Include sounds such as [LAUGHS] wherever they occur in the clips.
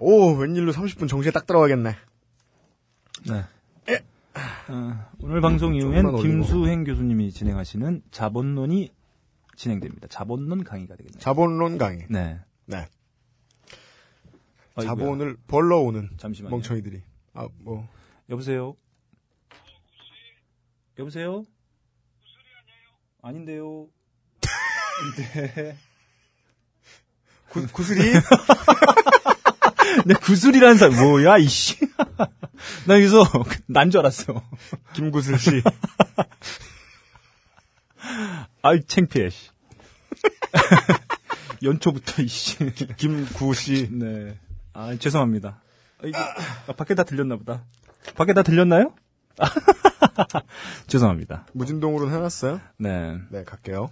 오, 웬일로 30분 정시에 딱 들어가겠네. 네. 어, 오늘 방송 이후엔 좀만 올리고. 김수행 교수님이 진행하시는 자본론이 진행됩니다. 자본론 강의가 되겠네요. 자본론 강의. 네. 네. 아이고야. 자본을 벌러 오는 잠시만요. 멍청이들이. 아, 뭐. 여보세요? 여보세요? 아닌데요? 네. [LAUGHS] 구, 구슬이? [LAUGHS] 내 구슬이라는 사람, 뭐야, 이씨. [LAUGHS] 나 여기서, [LAUGHS] 난 줄 알았어. 김구슬 씨. [LAUGHS] 아이, 창피해, 씨. 연초부터, 이씨. 김구 씨. 네. 아, 죄송합니다. 아, 아, 밖에 다 들렸나 보다. 밖에 다 들렸나요? 죄송합니다. 무진동으로는 해놨어요? 네. 네, 갈게요.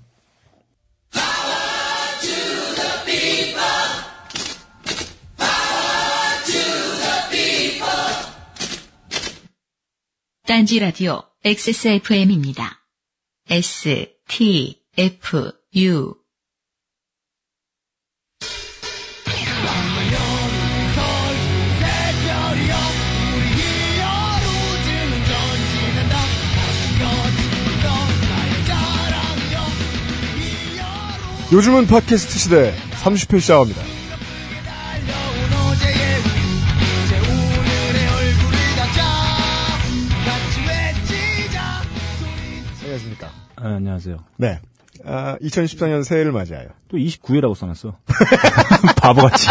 딴지 라디오 XSFM입니다. S, T, F, U. 요즘은 팟캐스트 시대 30회 시작합니다. 아, 안녕하세요. 네. 아, 2014년 새해를 맞이하여. 또 29회라고 써놨어. [LAUGHS] 바보같이.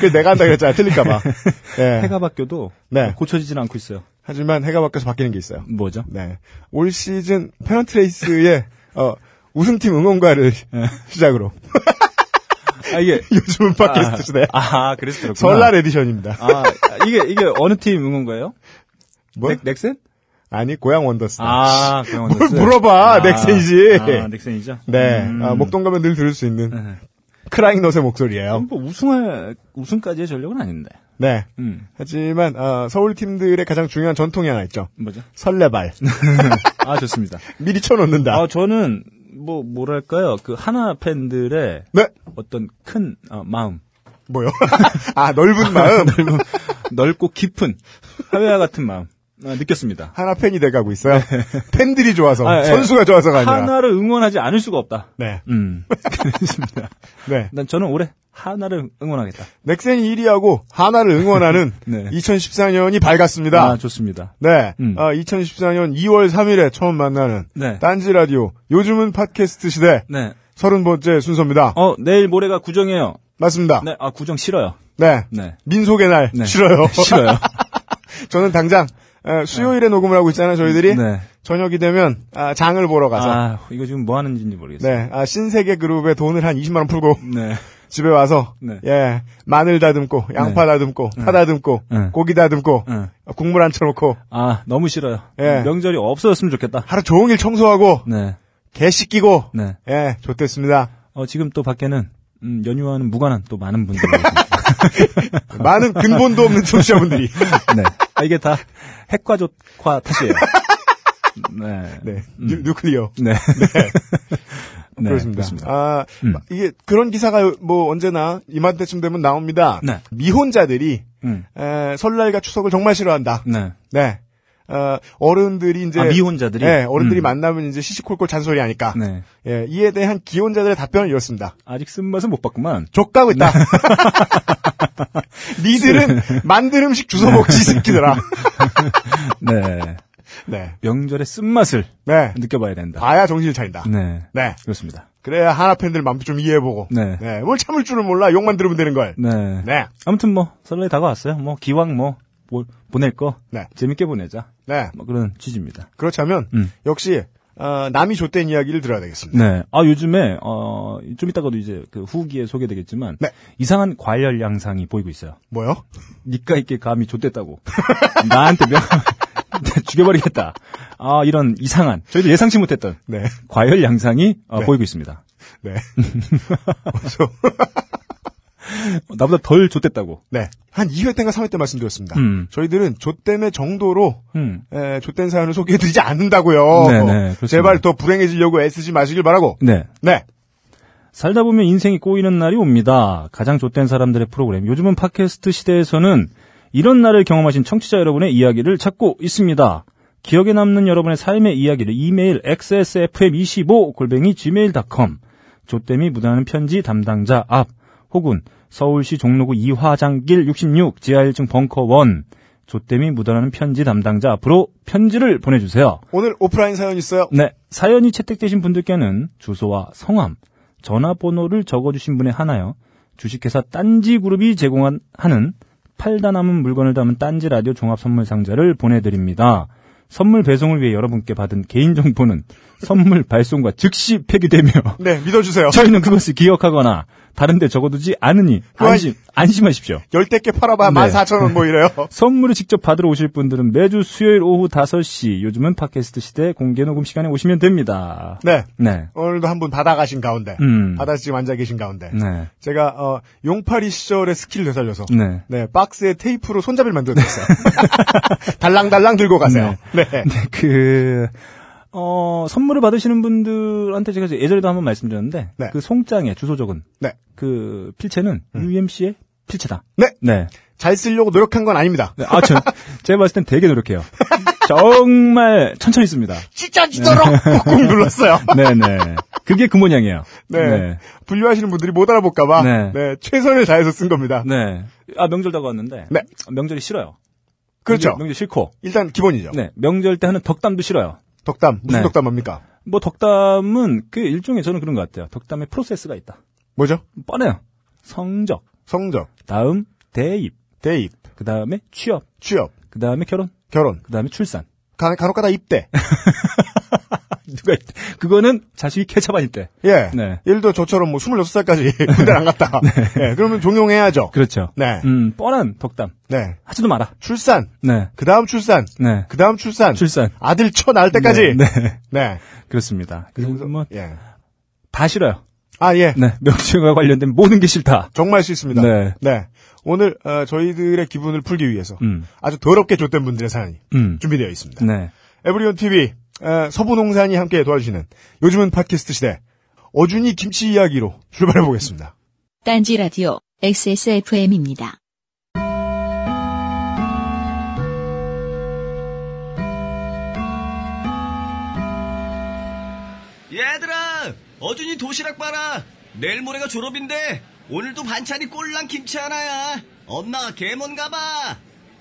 그 내가 한다 그랬잖아. 틀릴까봐. [LAUGHS] 네. 해가 바뀌어도 네. 고쳐지진 않고 있어요. 하지만 해가 바뀌어서 바뀌는 게 있어요. 뭐죠? 네. 올 시즌 페넌트레이스의 어, 우승팀 응원가를 시작으로. [LAUGHS] 아, 이게. 요즘은 팟캐스트 시대. 아, 그래서 그렇구나. 설날 edition입니다. 아, 이게, 이게 어느 팀 응원가예요? 뭐? 넥, 넥센? 아니, 고양 원더스. 아, 그냥 뭘 물어봐. 넥센이지. 아, 넥센이죠? 네. 음. 아, 목동 가면 늘 들을 수 있는 네. 크라잉넛의 목소리예요. 뭐 우승할, 우승까지의 전력은 아닌데. 네. 음, 하지만 어, 서울 팀들의 가장 중요한 전통이 하나 있죠. 뭐죠? 설레발. [LAUGHS] 아, 좋습니다. 미리 쳐놓는다. 아, 저는, 뭐, 뭐랄까요. 그, 하나 팬들의 네. 어떤 큰, 어, 마음. 뭐요? [LAUGHS] 아, 넓은 [LAUGHS] 마음. 넓고 깊은, 하회와 같은 마음. 아, 느꼈습니다. 하나 팬이 돼가고 있어요. [LAUGHS] 팬들이 좋아서, 아, 예. 선수가 좋아서가 아니라. 하나를 응원하지 않을 수가 없다. 네. 음. [LAUGHS] 그렇습니다. 네. 난 저는 올해 하나를 응원하겠다. 넥센이 1위하고 하나를 응원하는 [LAUGHS] 네. 2014년이 밝았습니다. 아, 좋습니다. 네. 음. 아, 2014년 2월 3일에 처음 만나는 네. 딴지 라디오 요즘은 팟캐스트 시대 네. 30번째 순서입니다. 어, 내일 모레가 구정이에요. 맞습니다. 네, 아, 구정 싫어요. 네. 네. 민속의 날 네. 싫어요. 싫어요. 저는 당장 에, 수요일에 녹음을 하고 있잖아요, 저희들이. 네. 저녁이 되면 아, 장을 보러 가서 아, 이거 지금 뭐 하는지 모르겠어요. 네, 아, 신세계 그룹에 돈을 한 20만 원 풀고 네. [LAUGHS] 집에 와서 네. 예 마늘 다듬고 양파 다듬고 파 다듬고 네. 고기 다듬고 네. 국물 안 쳐놓고 아, 너무 싫어요. 예. 명절이 없어졌으면 좋겠다. 하루 종일 청소하고 네. 개 씻기고 네. 예 좋댔습니다. 어, 지금 또 밖에는, 음, 연휴와는 무관한 또 많은 분들이. [LAUGHS] [LAUGHS] 많은 근본도 없는 청취자분들이 네. 아, 이게 다 핵가족화 탓이에요. 네. 네 nu, nuclear 네. 네, 그렇습니다. 그렇습니다. 아 음. 이게 그런 기사가 뭐 언제나 이맘때쯤 되면 나옵니다. 네. 미혼자들이 음. 에, 설날과 추석을 정말 싫어한다. 네. 네. 어, 어른들이 이제 아, 미혼자들이? 네, 어른들이 음. 만나면 이제 시시콜콜 잔소리 하니까 네. 예, 이에 대한 기혼자들의 답변은 이렇습니다. 아직 쓴맛은 못 봤구만. 좆까고 있다. [LAUGHS] 니들은 만든 음식 주워 먹지 이 새끼들아. 네. 네. 명절의 쓴맛을 네. 느껴봐야 된다. 봐야 정신을 차린다. 네. 네. 그렇습니다. 그래야 하나 팬들 맘도 좀 이해해보고. 네. 뭘 참을 줄은 몰라. 욕만 들으면 되는 걸. 네. 네. 아무튼 뭐, 설날이 다가왔어요. 뭐, 기왕 뭐, 뭐 보낼 거. 네. 재밌게 보내자. 네. 뭐 그런 취지입니다. 그렇다면, 음. 역시, 어, 남이 줬된 이야기를 들어야 되겠습니다. 네. 아, 요즘에, 어, 좀 이따가도 이제 그 후기에 소개되겠지만. 네. 이상한 과열 양상이 보이고 있어요. 뭐요? 니까 있게 감히 좆됐다고. [LAUGHS] 나한테 명, [LAUGHS] 죽여버리겠다. 아, 이런 이상한, 저희도 예상치 못했던 네. 과열 양상이 어, 네. 보이고 있습니다. 네. [LAUGHS] 나보다 덜 좆됐다고. 네. 한 2회 때인가 3회 때 말씀드렸습니다. 음. 저희들은 좆땜의 정도로 음. 에, 좆된 사연을 소개해드리지 않는다고요. 네, 네. 제발 더 불행해지려고 애쓰지 마시길 바라고. 네. 네. 살다 보면 인생이 꼬이는 날이 옵니다. 가장 좆된 사람들의 프로그램. 요즘은 팟캐스트 시대에서는 이런 날을 경험하신 청취자 여러분의 이야기를 찾고 있습니다. 기억에 남는 여러분의 삶의 이야기를 이메일 xsfm25 골뱅이 gmail.com 조땜이 묻어나는 편지 담당자 앞 혹은 서울시 종로구 이화장길 66 지하 1층 벙커 1 조땜이 묻어나는 편지 담당자 앞으로 편지를 보내주세요. 오늘 오프라인 사연 있어요. 네, 사연이 채택되신 분들께는 주소와 성함, 전화번호를 적어주신 분의 하나요. 주식회사 딴지그룹이 제공한 하는 팔다 남은 물건을 담은 딴지 라디오 종합 선물 상자를 보내드립니다. 선물 배송을 위해 여러분께 받은 개인정보는 선물 발송과 즉시 폐기되며 네, 믿어주세요. 저희는 그것을 기억하거나 다른데 적어두지 않으니 안심, 안심하십시오. 열댓 개 팔아봐 네. 14,000원 뭐 이래요. [LAUGHS] 선물을 직접 받으러 오실 분들은 매주 수요일 오후 5시 요즘은 팟캐스트 시대 공개 녹음 시간에 오시면 됩니다. 네. 네. 오늘도 한 분 받아가신 가운데, 음. 받아서 지금 앉아 계신 가운데, 네. 제가 어, 용팔이 시절의 스킬을 되살려서 네. 네, 박스에 테이프로 손잡이를 만들어줬어요. [LAUGHS] 달랑달랑 들고 가세요. 네. 네, 그, 어, 선물을 받으시는 분들한테 제가 예전에도 한번 말씀드렸는데, 네. 그 송장에 주소 적은 네. 그 필체는 UMC의 필체다. 네. 네. 잘 쓰려고 노력한 건 아닙니다. 네. 아, 저, 제가 봤을 땐 되게 노력해요. 정말 천천히 씁니다. 찢어지도록 꾹꾹 눌렀어요. 네네. [LAUGHS] 그게 그 모양이에요. 네. 네. 분류하시는 분들이 못 알아볼까봐 네. 네, 최선을 다해서 쓴 겁니다. 네. 아, 명절 다가왔는데. 네. 명절이 싫어요. 그렇죠. 명절, 명절 싫고. 일단 기본이죠. 네. 명절 때 하는 덕담도 싫어요. 덕담 무슨 네. 덕담합니까? 뭐 덕담은 그 일종의 저는 그런 것 같아요. 덕담의 프로세스가 있다. 뭐죠? 뻔해요. 성적, 성적, 다음 대입, 대입, 그 다음에 취업, 취업, 그 다음에 결혼, 결혼, 그 다음에 출산. 간, 간혹가다 입대. [LAUGHS] 누가 있- 그거는 자식이 케찹아닐 때. 예. 네. 예를 들어 저처럼 뭐 26살까지 [LAUGHS] 군대를 안 갔다. 네. 그러면 종용해야죠. 그렇죠. 네. 음, 뻔한 덕담. 네. 하지도 마라. 출산. 네. 그 다음 출산. 네. 그 다음 출산. 출산. 아들 쳐 낳을 때까지. 네. 네. 네. 그렇습니다. 그래서 뭐, 예. 다 싫어요. 아, 예. 네. 명칭과 관련된 모든 게 싫다. 정말 싫습니다. 네. 오늘, 어, 저희들의 기분을 풀기 위해서 음. 아주 더럽게 줬던 분들의 사연이 음. 준비되어 있습니다. 네. 에브리온 TV, 어, 서부농산이 함께 도와주시는 요즘은 팟캐스트 시대 어준이 김치 이야기로 출발해 보겠습니다. 딴지 라디오 XSFM입니다. 얘들아, 어준이 도시락 봐라. 내일 모레가 졸업인데 오늘도 반찬이 꼴랑 김치 하나야. 엄마가 개몬 가 봐.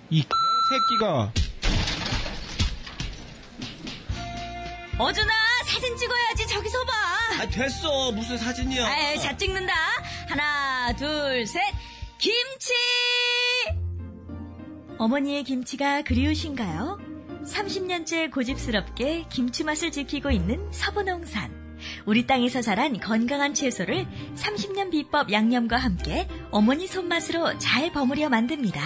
이 새끼가 어준아 사진 찍어야지 저기서 봐. 아 됐어. 무슨 사진이야? 아이, 자 찍는다. 하나 둘 셋. 김치. 어머니의 김치가 그리우신가요? 30년째 고집스럽게 김치 맛을 지키고 있는 서부농산. 우리 땅에서 자란 건강한 채소를 30년 비법 양념과 함께 어머니 손맛으로 잘 버무려 만듭니다.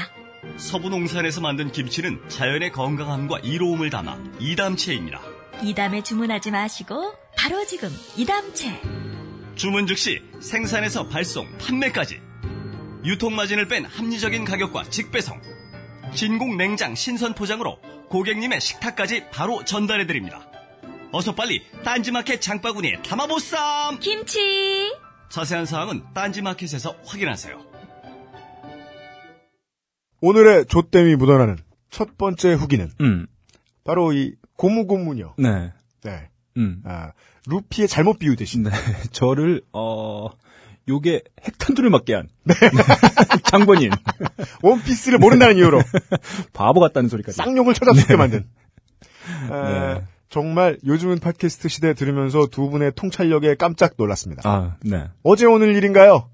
서부농산에서 만든 김치는 자연의 건강함과 이로움을 담아 이담채입니다. 이담에 주문하지 마시고 바로 지금 이담채. 주문 즉시 생산에서 발송, 판매까지. 유통마진을 뺀 합리적인 가격과 직배송. 진공 냉장 신선 포장으로 고객님의 식탁까지 바로 전달해드립니다. 어서 빨리 딴지마켓 장바구니에 담아보쌈! 김치. 자세한 사항은 딴지마켓에서 확인하세요. 오늘의 조땜이 묻어나는 첫 번째 후기는 음. 바로 이 고무고무녀. 네. 네. 음. 아, 루피의 잘못 비유듯이. 네. [LAUGHS] 저를, 어, 요게 핵탄두를 맞게 한. 네. [LAUGHS] 장본인. [LAUGHS] 원피스를 모른다는 이유로 바보 같다는 소리까지. 쌍욕을 쳐잡게 만든. 아, 네. 정말 요즘은 팟캐스트 시대 들으면서 두 분의 통찰력에 깜짝 놀랐습니다. 아, 네. 어제 오늘 일인가요?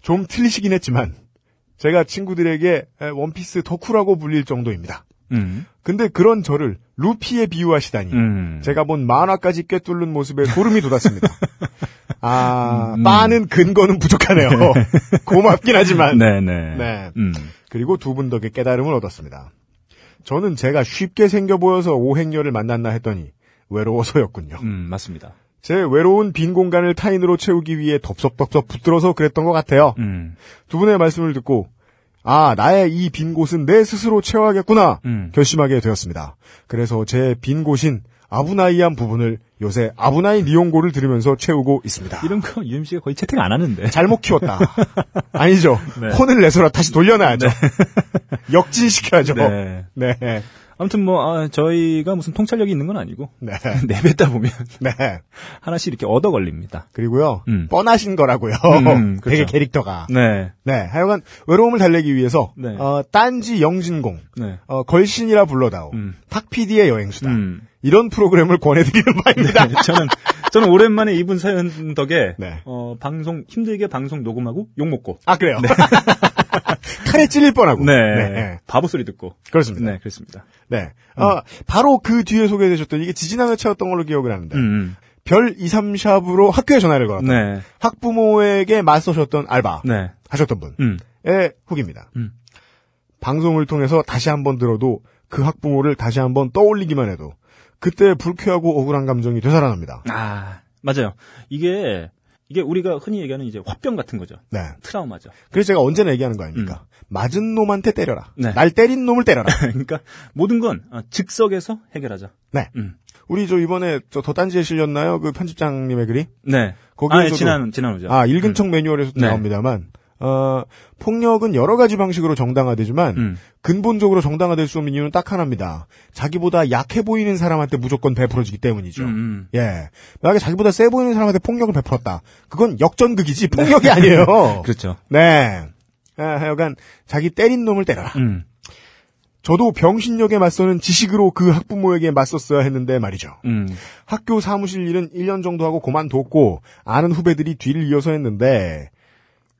좀 틀리시긴 했지만 제가 친구들에게 에, 원피스 덕후라고 불릴 정도입니다. 음. 근데 그런 저를 루피에 비유하시다니 음. 제가 본 만화까지 꿰뚫는 모습에 소름이 돋았습니다. [LAUGHS] 아, 음. 많은 근거는 부족하네요. [LAUGHS] 고맙긴 하지만. 네네. 네. 음. 그리고 두 분 덕에 깨달음을 얻었습니다. 저는 제가 쉽게 생겨 보여서 오행녀를 만났나 했더니 외로워서였군요. 음, 맞습니다. 제 외로운 빈 공간을 타인으로 채우기 위해 덥석덥석 붙들어서 그랬던 것 같아요. 음. 두 분의 말씀을 듣고 아 나의 이 빈 곳은 내 스스로 채워야겠구나 음. 결심하게 되었습니다. 그래서 제 빈 곳인 아부나이한 부분을 요새 아브나이 니온고를 들으면서 채우고 있습니다. 이런 거 UMC가 거의 채택 안 하는데. 잘못 키웠다. [LAUGHS] 아니죠. 네. 혼을 내서라 다시 돌려놔야죠. 역진시켜야죠. 네. 네. 아무튼 뭐 아, 저희가 무슨 통찰력이 있는 건 아니고 [LAUGHS] 네. [LAUGHS] 내뱉다 보면 [LAUGHS] 네. 하나씩 이렇게 얻어 걸립니다. 그리고요. 음. 뻔하신 거라고요. 음, 되게 그렇죠. 캐릭터가. 네. 네. 하여간 외로움을 달래기 위해서 네. 어, 딴지 영진공 네. 어, 걸신이라 불러다오. 음. 탁PD의 여행수다. 음. 이런 프로그램을 권해드리는 바입니다. 네, 저는 저는 오랜만에 이분 사연 덕에 네. 어, 방송 힘들게 방송 녹음하고 욕 먹고 아 그래요. [LAUGHS] 칼에 찔릴 뻔하고. 네. 네. 바보 소리 듣고 그렇습니다. 네 그렇습니다. 네. 어, 바로 그 뒤에 소개되셨던 이게 지지난 회차였던 걸로 기억을 하는데 음, 별 2, 3샵으로 학교에 전화를 걸었다. 네. 학부모에게 맞서셨던 알바 네. 하셨던 분의 음. 후기입니다. 음. 방송을 통해서 다시 한번 들어도 그 학부모를 다시 한번 떠올리기만 해도 그때 불쾌하고 억울한 감정이 되살아납니다. 아 맞아요. 이게 이게 우리가 흔히 얘기하는 이제 화병 같은 거죠. 네. 트라우마죠. 그래서 제가 언제나 얘기하는 거 아닙니까? 맞은 놈한테 때려라. 네. 날 때린 놈을 때려라. [LAUGHS] 그러니까 모든 건 어, 즉석에서 해결하자. 네. 음. 우리 저 이번에 저 더 딴지에 실렸나요? 그 편집장님의 글이? 네. 거기에서도- 아, 예, 지난 지난 후죠. 아, 읽은 척 매뉴얼에서도 네. 나옵니다만, 어, 폭력은 여러 가지 방식으로 정당화되지만, 음. 근본적으로 정당화될 수 없는 이유는 딱 하나입니다. 자기보다 약해 보이는 사람한테 무조건 베풀어지기 때문이죠. 음, 음. 예. 만약에 자기보다 세 보이는 사람한테 폭력을 베풀었다. 그건 역전극이지, 폭력이 [LAUGHS] 아니에요. 그렇죠. 네. 아, 하여간, 자기 때린 놈을 때려라. 음. 저도 병신력에 맞서는 지식으로 그 학부모에게 맞섰어야 했는데 말이죠. 음. 학교 사무실 일은 1년 정도 하고 그만뒀고 아는 후배들이 뒤를 이어서 했는데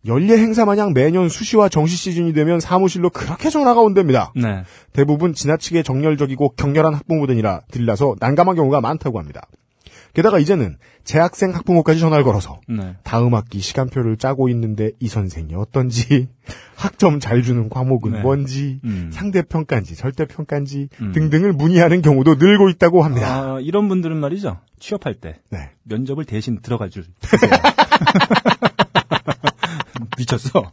연례 행사 마냥 매년 수시와 정시 시즌이 되면 사무실로 그렇게 전화가 온답니다. 네. 대부분 지나치게 정열적이고 격렬한 학부모들이라 들라서 난감한 경우가 많다고 합니다. 게다가 이제는 재학생 학부모까지 전화를 걸어서 네. 다음 학기 시간표를 짜고 있는데 이 선생이 어떤지 [LAUGHS] 학점 잘 주는 과목은 네. 뭔지 음. 상대 평가인지 절대 평가인지 음. 등등을 문의하는 경우도 늘고 있다고 합니다. 아, 이런 분들은 말이죠. 취업할 때 네. 면접을 대신 들어가 줄. [LAUGHS] 미쳤어.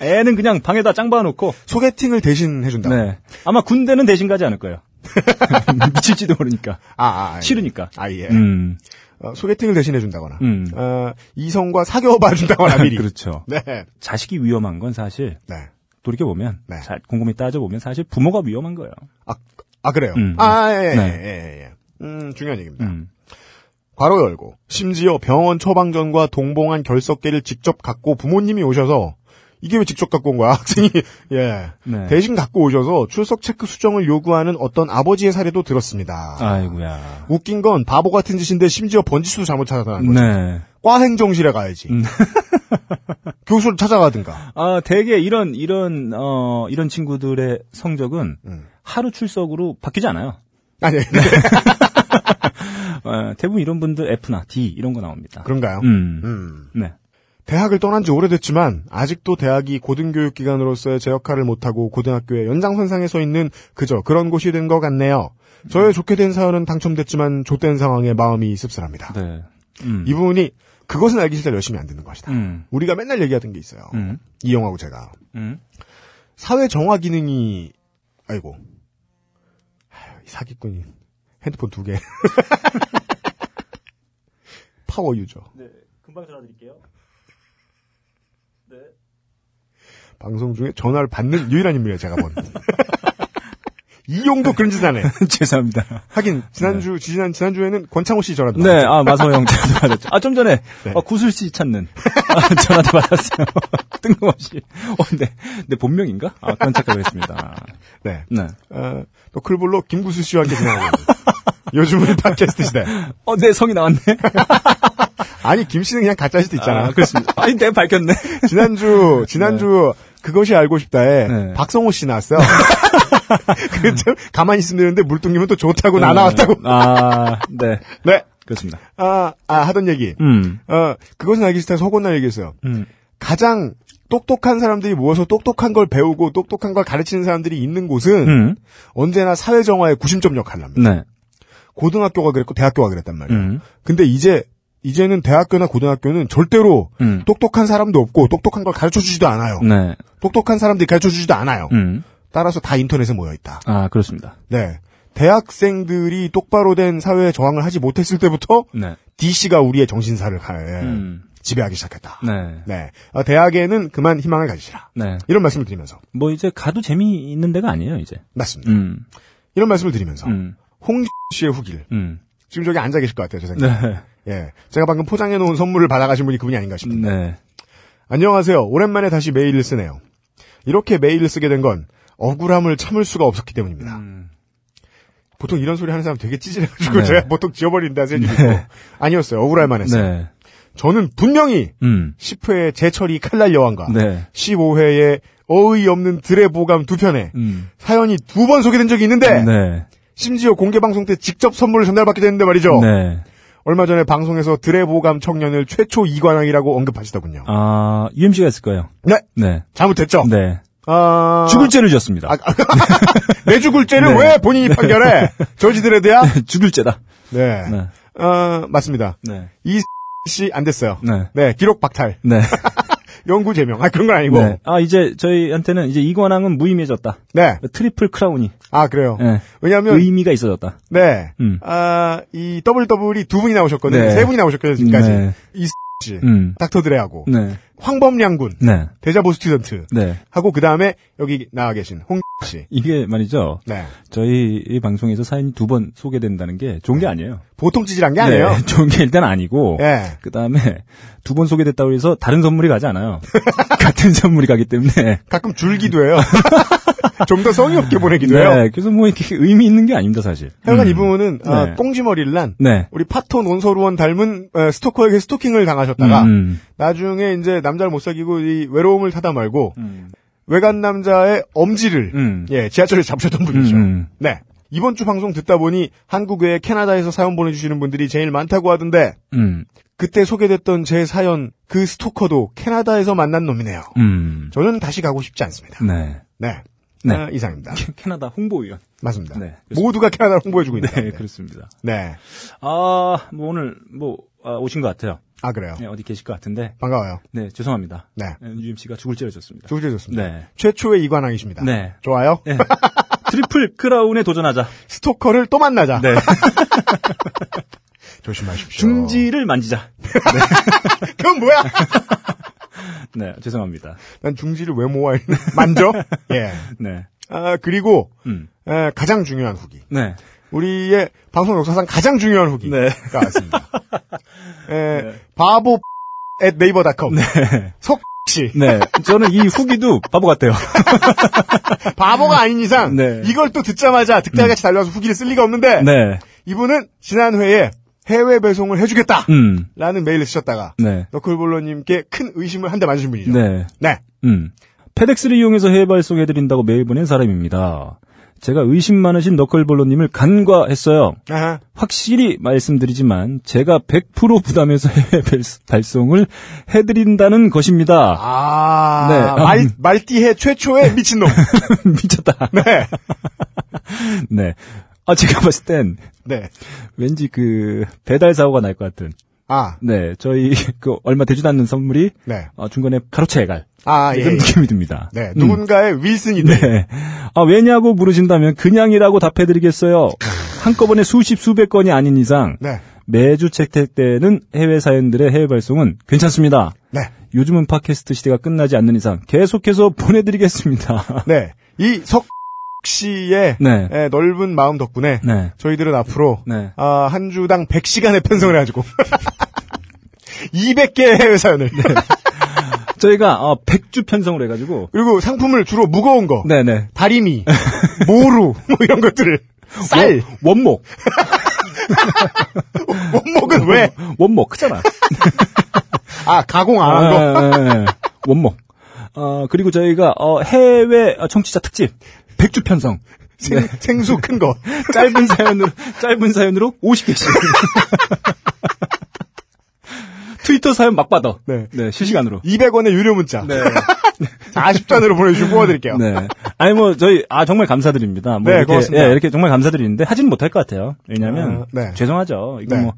애는 그냥 방에다 짱 박아놓고. 소개팅을 대신 해준다. 네. 아마 군대는 대신 가지 않을 거예요. [LAUGHS] 미칠지도 모르니까. 아, 아, 아, 예. 싫으니까. 아, 예. 음. 어, 소개팅을 대신 해준다거나, 음. 어, 이성과 사귀어봐 준다거나 미리. 그렇죠. 네. 자식이 위험한 건 사실 네. 돌이켜 보면, 네. 잘 곰곰이 따져 보면 사실 부모가 위험한 거예요. 아, 아, 그래요? 음. 아, 예, 예, 네. 예, 예, 예. 음, 중요한 얘기입니다. 음. 괄호 열고, 심지어 병원 처방전과 동봉한 결석계를 직접 갖고 부모님이 오셔서, 이게 왜 직접 갖고 온 거야? [LAUGHS] 학생이, 예. 네. 대신 갖고 오셔서 출석 체크 수정을 요구하는 어떤 아버지의 사례도 들었습니다. 아이고야. 웃긴 건 바보 같은 짓인데 심지어 번지수도 잘못 찾아가는 거죠. 네. 과 행정실에 가야지. 음. [LAUGHS] 교수를 찾아가든가. 아, 대개 이런, 이런, 어, 이런 친구들의 성적은 음. 하루 출석으로 바뀌지 않아요. 아니, [LAUGHS] 어, 대부분 이런 분들 F나 D 이런 거 나옵니다. 그런가요? 음. 음. 네. 대학을 떠난 지 오래됐지만 아직도 대학이 고등교육기관으로서의 제 역할을 못하고 고등학교의 연장선상에 서 있는 그저 그런 곳이 된 것 같네요. 저의 좋게 된 사연은 당첨됐지만 좆된 상황에 마음이 씁쓸합니다. 네. 음. 이분이 그것은 알기 싫다 열심히 안 듣는 것이다. 음. 우리가 맨날 얘기하던 게 있어요. 음. 이영하고 제가 음. 사회 정화 기능이 아이고 사기꾼이 핸드폰 두 개. [LAUGHS] 파워 유저. 네. 금방 전화 드릴게요. 네. 방송 중에 전화를 받는 유일한 인물이에요, 제가 본. [LAUGHS] 이용도 그런 짓안 해. 죄송합니다. 하긴, 지난주, 지난, 지난주에는 권창호 씨 전화도 네, 받았죠. 아, 마서영 전화 받았죠. 아, 좀 전에, 네. 어, 구슬 씨 찾는, 아, 전화도 받았어요. [LAUGHS] 뜬금없이. 어, 네. 내 본명인가? 아, 착각을 했습니다. 네. 네. 어, 또 클볼로 김구수 씨와 함께 진행하고. 요즘은 팟캐스트 시대. 어, 내 성이 나왔네. [LAUGHS] 아니, 김 씨는 그냥 가짜일 수도 있잖아. 아, 그렇습니다. 아니, 내가 밝혔네. 지난주, 지난주, 그것이 알고 싶다에, 네. 박성호 씨 나왔어요. [LAUGHS] 그좀 가만히 있으면 되는데, 물뚱님은 또 좋다고 나 나왔다고. 아, 네. 네. 그렇습니다. 아, 아, 하던 얘기. 음. 어, 그것은 알기 싫다에서 호곤날 얘기했어요. 음. 가장 똑똑한 사람들이 모여서 똑똑한 걸 배우고 똑똑한 걸 가르치는 사람들이 있는 곳은 음. 언제나 사회 정화의 구심점 역할을 합니다. 네. 고등학교가 그랬고 대학교가 그랬단 말이에요. 음. 근데 이제 이제는 대학교나 고등학교는 절대로 음. 똑똑한 사람도 없고 똑똑한 걸 가르쳐 주지도 않아요. 네. 똑똑한 사람들이 가르쳐 주지도 않아요. 음. 따라서 다 인터넷에 모여 있다. 아, 그렇습니다. 네. 대학생들이 똑바로 된 사회에 저항을 하지 못했을 때부터 네. DC가 우리의 정신사를 가- 예, 음. 지배하기 시작했다. 네. 네. 어, 대학에는 그만 희망을 가지시라. 네. 이런 말씀을 드리면서 뭐 이제 가도 재미있는 데가 아니에요, 이제. 맞습니다. 음. 이런 말씀을 드리면서 음. 홍 씨의 후기를 음. 지금 저기 앉아 계실 것 같아요, 제 생각에. 네. 예. 제가 방금 포장해 놓은 선물을 받아가신 분이 그분이 아닌가 싶습니다. 네. 안녕하세요. 오랜만에 다시 메일을 쓰네요. 이렇게 메일을 쓰게 된 건 억울함을 참을 수가 없었기 때문입니다. 음. 보통 이런 소리 하는 사람 되게 찌질해가지고 네. 제가 보통 지워버린다 생각이 있고 아니었어요. 억울할 만 했어요. 네. 저는 분명히 음. 10회의 제철이 칼날 여왕과 네. 15회의 어이없는 드레보감 두 편에 음. 사연이 두 번 소개된 적이 있는데 네. 심지어 공개 방송 때 직접 선물을 전달받게 됐는데 말이죠. 네. 얼마 전에 방송에서 드레보감 청년을 최초 이관왕이라고 언급하시더군요. 아, UMC가 했을 거예요. 네, 네. 잘못했죠. 네. 아... 죽을 죄를 지었습니다. [LAUGHS] 내 죽을 죄를 네. 왜 본인이 판결해? [LAUGHS] 저지 드레드야? 죽을 죄다. 네. 네. 어, 맞습니다. 네. 이 [LAUGHS] 씨 안 됐어요. 네. 네, 기록 박탈. 네. 영구 제명. 아, 그런 건 아니고. 네. 아, 이제 저희한테는 이제 이관왕은 무의미해졌다. 네. 트리플 크라운이. 아, 그래요. 네. 왜냐면, 의미가 있어졌다. 네. 음. 아, 이 double double이 두 분이 나오셨거든요. 네. 세 분이 나오셨거든요, 지금까지. 네. 이 씨, 음. 닥터 드레하고, 네. 황범량 군, 네. 데자보 student, 네. 하고 그 다음에 여기 나와 계신 홍 씨. 이게 말이죠. 네. 저희 이 방송에서 사연이 두 번 소개된다는 게 좋은 게 아니에요. 보통 찌질한 게 아니에요. 네, [LAUGHS] 좋은 게 일단 아니고. 예. 그 다음에 두 번 소개됐다고 해서 다른 선물이 가지 않아요. [LAUGHS] 같은 선물이 가기 때문에. 가끔 줄기도 해요. [LAUGHS] 좀 더 성의 없게 보내기도 해요. 네, 그래서 뭐 이렇게 의미 있는 게 아닙니다, 사실. 하여간 음. 이 부분은 아, 네. 꽁지머리를 난 네. 우리 파토 논서루원 닮은 어, 스토커에게 스토킹을 당하셨다가 음. 나중에 이제 남자를 못 사귀고 이 외로움을 타다 말고 음. 외간 남자의 엄지를 음. 예 지하철에 잡으셨던 분이죠. 음. 네 이번 주 방송 듣다 보니 한국 외에 캐나다에서 사연 보내주시는 분들이 제일 많다고 하던데 음. 그때 소개됐던 제 사연 그 스토커도 캐나다에서 만난 놈이네요. 음. 저는 다시 가고 싶지 않습니다. 네. 네, 네. 아, 이상입니다. 캐나다 홍보위원. 맞습니다. 네. 모두가 캐나다를 홍보해주고 있는 네. 그렇습니다. 네. 아, 뭐 오늘 뭐 아, 오신 것 같아요. 아 그래요. 네, 어디 계실 것 같은데. 반가워요. 네, 죄송합니다. 네. UMC가 죽을 찌러졌습니다. 좋게 좋습니다. 네. 최초의 이관왕이십니다. 네. 좋아요. 네. 트리플 크라운에 도전하자. [LAUGHS] 스토커를 또 만나자. 네. [LAUGHS] 조심하십시오. 중지를 만지자. [LAUGHS] 그건 뭐야? 네, 죄송합니다. 난 중지를 왜 모아 있는? 만져? 예. 네. 아 그리고 음. 에, 가장 중요한 후기. 네. 우리의 방송 역사상 가장 중요한 후기가 네. 왔습니다. 에, [LAUGHS] 네. 바보 at naver.com 석씨 네. 저는 이 후기도 바보 같아요. [LAUGHS] 바보가 아닌 이상 네. 이걸 또 듣자마자 득달같이 달려와서 후기를 쓸 리가 없는데 네. 이분은 지난 회에 해외 배송을 해주겠다. 음. 라는 메일을 쓰셨다가 네. 너클볼러님께 큰 의심을 한 대 맞으신 분이죠. 네. 네. 음. 페덱스를 이용해서 해외 발송해드린다고 메일 보낸 사람입니다. 제가 의심 많으신 너클볼로님을 간과했어요. 아하. 확실히 말씀드리지만 제가 100% 부담해서 [LAUGHS] 해외 발- 발송을 해드린다는 것입니다. 아, 네. 말, 말띠해 최초의 [LAUGHS] 미친놈. 미쳤다. 네. 네. 아 제가 봤을 땐 네. 왠지 그 배달 사고가 날 것 같은. 아, 네. 저희 [LAUGHS] 그 얼마 되지도 않는 선물이 네. 어, 중간에 가로채 갈 아, 예. 이런 예. 느낌이 듭니다. 네. 음. 누군가의 윌슨이 네. 네. 아, 왜냐고 물으신다면 그냥이라고 답해드리겠어요. 한꺼번에 수십 수백 건이 아닌 이상 네. 매주 채택되는 해외 사연들의 해외 발송은 괜찮습니다. 네. 요즘은 팟캐스트 시대가 끝나지 않는 이상 계속해서 보내드리겠습니다. 네. 이석 씨의 네. 에, 넓은 마음 덕분에 네. 저희들은 앞으로 네. 아, 한 주당 100시간의 편성을 해가지고 [LAUGHS] 200개의 해외 사연을 저희가 어, 100주 편성을 해가지고 그리고 상품을 주로 무거운 거 네네 다리미 [LAUGHS] 모루 뭐 이런 것들을 쌀 원목 [LAUGHS] 원목은 왜? 원목 크잖아. 아 가공 안 한 거. 아, 원목. 어, 그리고 저희가 어, 해외 청취자 특집 100주 편성 생, 생수 큰 거. [LAUGHS] 짧은 사연으로 짧은 사연으로 50개씩. [LAUGHS] 트위터 사연 막 받아. 네. 네, 실시간으로. 200원의 유료 문자. 네. [LAUGHS] 40잔으로 보내주시고 뽑아드릴게요. 네. 아니 뭐 저희 아 정말 감사드립니다. 뭐 네, 이렇게 고맙습니다. 예, 이렇게 정말 감사드리는데 하지는 못할 것 같아요. 왜냐하면 아, 네. 죄송하죠. 이거 네. 뭐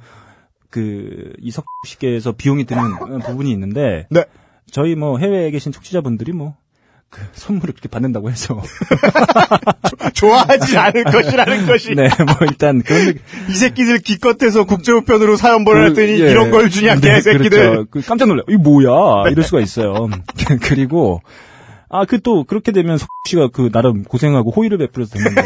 그 이석 씨께서 비용이 드는 부분이 있는데 네. 저희 뭐 해외에 계신 청취자분들이 뭐 그 선물을 그렇게 받는다고 해서 [LAUGHS] 좋아하지 않을 것이라는 것이. 네, 뭐 일단 그런 이 새끼들 기껏해서 국제우편으로 사연 보내놨더니 그, 예. 이런 걸 주냐, 네, 개새끼들. 그렇죠. 그 깜짝 놀라. 이 뭐야? 이럴 수가 있어요. [LAUGHS] 그리고 아 그 또 그렇게 되면 석 씨가 그 나름 고생하고 호의를 베풀어서 됐는데.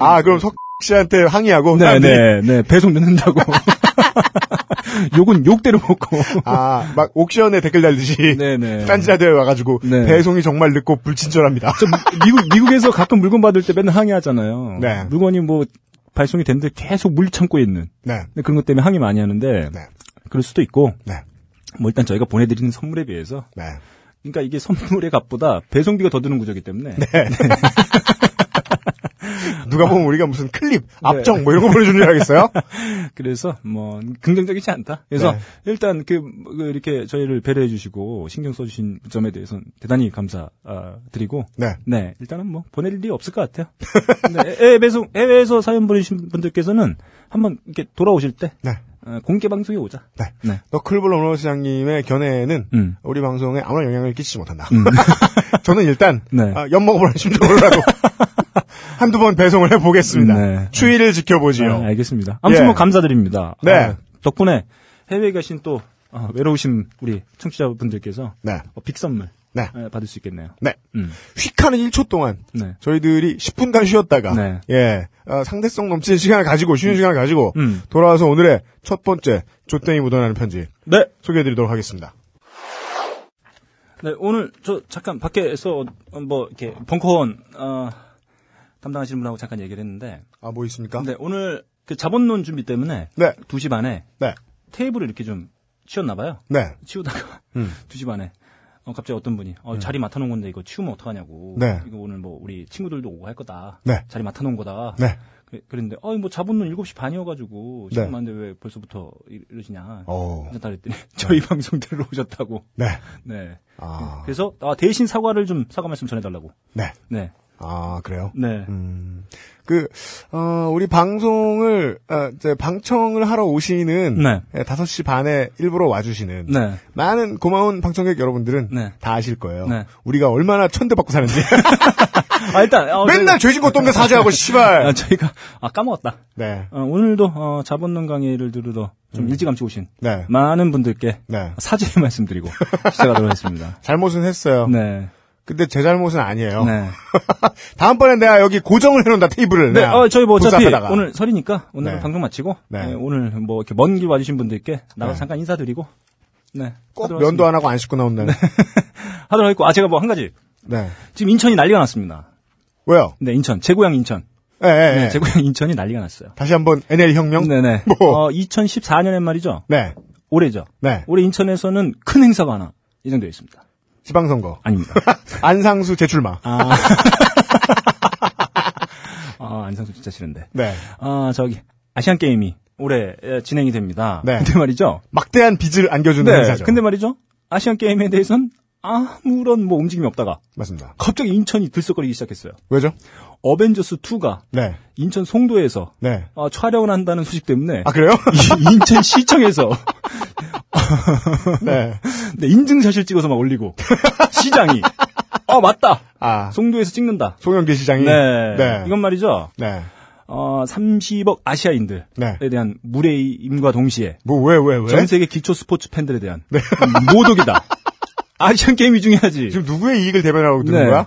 아, 그럼 석 씨한테 항의하고. 사람들이 네네 네 배송 늦는다고. [LAUGHS] [LAUGHS] 욕은 욕대로 먹고. 아, 막 옥션에 댓글 달듯이. 네네. 딴지라디오에 와가지고. 네. 배송이 정말 늦고 불친절합니다. 저 미- 미국 미국에서 가끔 물건 받을 때 맨날 항의하잖아요. 네. 물건이 뭐 발송이 됐는데 계속 물 참고 있는. 네. 그런 것 때문에 항의 많이 하는데 네. 그럴 수도 있고. 네. 뭐 일단 저희가 보내드리는 선물에 비해서 네. 그러니까 이게 선물의 값보다 배송비가 더 드는 구조기 때문에 [LAUGHS] 누가 보면 우리가 무슨 클립, 앞정 뭐 이런 거 보내주는 줄 알겠어요? 그래서 뭐 긍정적이지 않다. 그래서 네. 일단 그, 그 이렇게 저희를 배려해 주시고 신경 써 주신 점에 대해서는 대단히 감사드리고 네. 네, 일단은 뭐 보낼 일이 없을 것 같아요. 네, 해외 배송 해외에서 사연 보내주신 분들께서는 한번 이렇게 돌아오실 때 네. 어, 공개 방송에 오자. 네. 네. 너클블 오너 시장님의 견해는 음. 우리 방송에 아무런 영향을 끼치지 못한다. [LAUGHS] 저는 일단 네. 아, 엿먹어보는 심정으로라도 [LAUGHS] 한두 번 배송을 해보겠습니다. 네. 추이를 지켜보지요. 아, 알겠습니다. 아무튼 예. 뭐 감사드립니다. 네. 아, 덕분에 해외에 계신 또 아, 외로우신 우리 청취자분들께서 네. 어, 빅 선물 네. 예, 받을 수 있겠네요. 네. 음. 휙하는 1초 동안 네. 저희들이 10분간 쉬었다가 네. 예 어, 상대성 넘치는 시간을 가지고 쉬는 시간을 가지고 음. 돌아와서 오늘의 첫 번째 조땡이 묻어나는 편지 네. 소개해드리도록 하겠습니다. 네, 오늘 저 잠깐 밖에서 어, 뭐 이렇게 벙커원 어, 담당하시는 분하고 잠깐 얘기를 했는데 아 뭐 있습니까? 근데 오늘 그 자본론 준비 때문에 네. 2시 반에 네. 테이블을 이렇게 좀 치웠나 봐요. 네. 치우다가 음. [LAUGHS] 2시 반에 어, 갑자기 어떤 분이 어, 자리 맡아놓은 건데 이거 치우면 어떡하냐고. 네. 이거 오늘 뭐 우리 친구들도 오고 할 거다. 네. 자리 맡아놓은 거다. 네. 그, 그랬는데 어, 뭐 자본론 7시 반이어가지고 네. 지금 안데 왜 벌써부터 이- 이러시냐. 오. 괜찮다 그랬더니 저희 [LAUGHS] 방송 들으러 오셨다고. 네. 네. 아. 그래서 아, 대신 사과를 좀 사과 말씀 전해달라고. 네. 네. 아 그래요? 네. 음, 그, 어, 우리 방송을, 어, 이제 방청을 하러 오시는, 네. 예, 5시 반에 일부러 와주시는, 네. 많은 고마운 방청객 여러분들은 네. 다 아실 거예요. 네. 우리가 얼마나 천대받고 사는지. [LAUGHS] 아, 일단 어, 맨날 죄진 것도 없는데 사죄하고, 씨발! 아, 저희가 아 까먹었다. 네. 어, 오늘도 어, 자본론 강의를 들으러 좀 일찌감치 오신 네. 많은 분들께 네. 사죄의 말씀드리고 시작하도록 하겠습니다. [LAUGHS] 잘못은 했어요. 네. 근데 제 잘못은 아니에요. 네. [LAUGHS] 다음번엔 내가 여기 고정을 해놓는다, 테이블을. 네, 어, 저희 뭐 어차피 불사하다가. 오늘 설이니까 오늘 네. 은 방송 마치고 네. 네, 오늘 뭐 이렇게 먼 길 와주신 분들께 나가서 네. 잠깐 인사드리고 네. 꼭 면도 하겠습니다. 안 하고 안 씻고 나온다는. [LAUGHS] 하도록 하겠고 아 제가 뭐 한 가지 네. 지금 인천이 난리가 났습니다. 왜요? 네, 인천 제 고향 인천. 예, 예, 네, 예. 제 고향 인천이 난리가 났어요. 다시 한번 NL 혁명? 네네. [LAUGHS] 뭐. 어, 2014년엔 말이죠. 네. 올해죠. 네. 올해 인천에서는 큰 행사가 하나 예정되어 있습니다. 지방선거. 아닙니다. [LAUGHS] 안상수 재출마. 아. 아, [LAUGHS] 안상수 진짜 싫은데. 네. 아, 저기, 아시안 게임이 올해 에, 진행이 됩니다. 네. 근데 말이죠. 막대한 빚을 안겨주는 네. 행사죠. 근데 말이죠. 아시안 게임에 대해서는 아무런 뭐 움직임이 없다가 맞습니다. 갑자기 인천이 들썩거리기 시작했어요. 왜죠? 어벤져스 2가 네. 인천 송도에서 네. 어, 촬영을 한다는 소식 때문에 아, 그래요? [LAUGHS] 이- 인천 시청에서 [LAUGHS] 네. 네, 인증샷을 찍어서 막 올리고 시장이 어 맞다 아, 송도에서 찍는다. 송영길 시장이. 네. 네. 이건 말이죠. 네. 어, 30억 아시아인들에 네. 대한 무례임과 동시에 뭐, 왜, 왜, 왜? 전 세계 기초 스포츠 팬들에 대한 모독이다. [LAUGHS] 아시안 게임이 중요하지. 지금 누구의 이익을 대변하고 드는 네. 거야?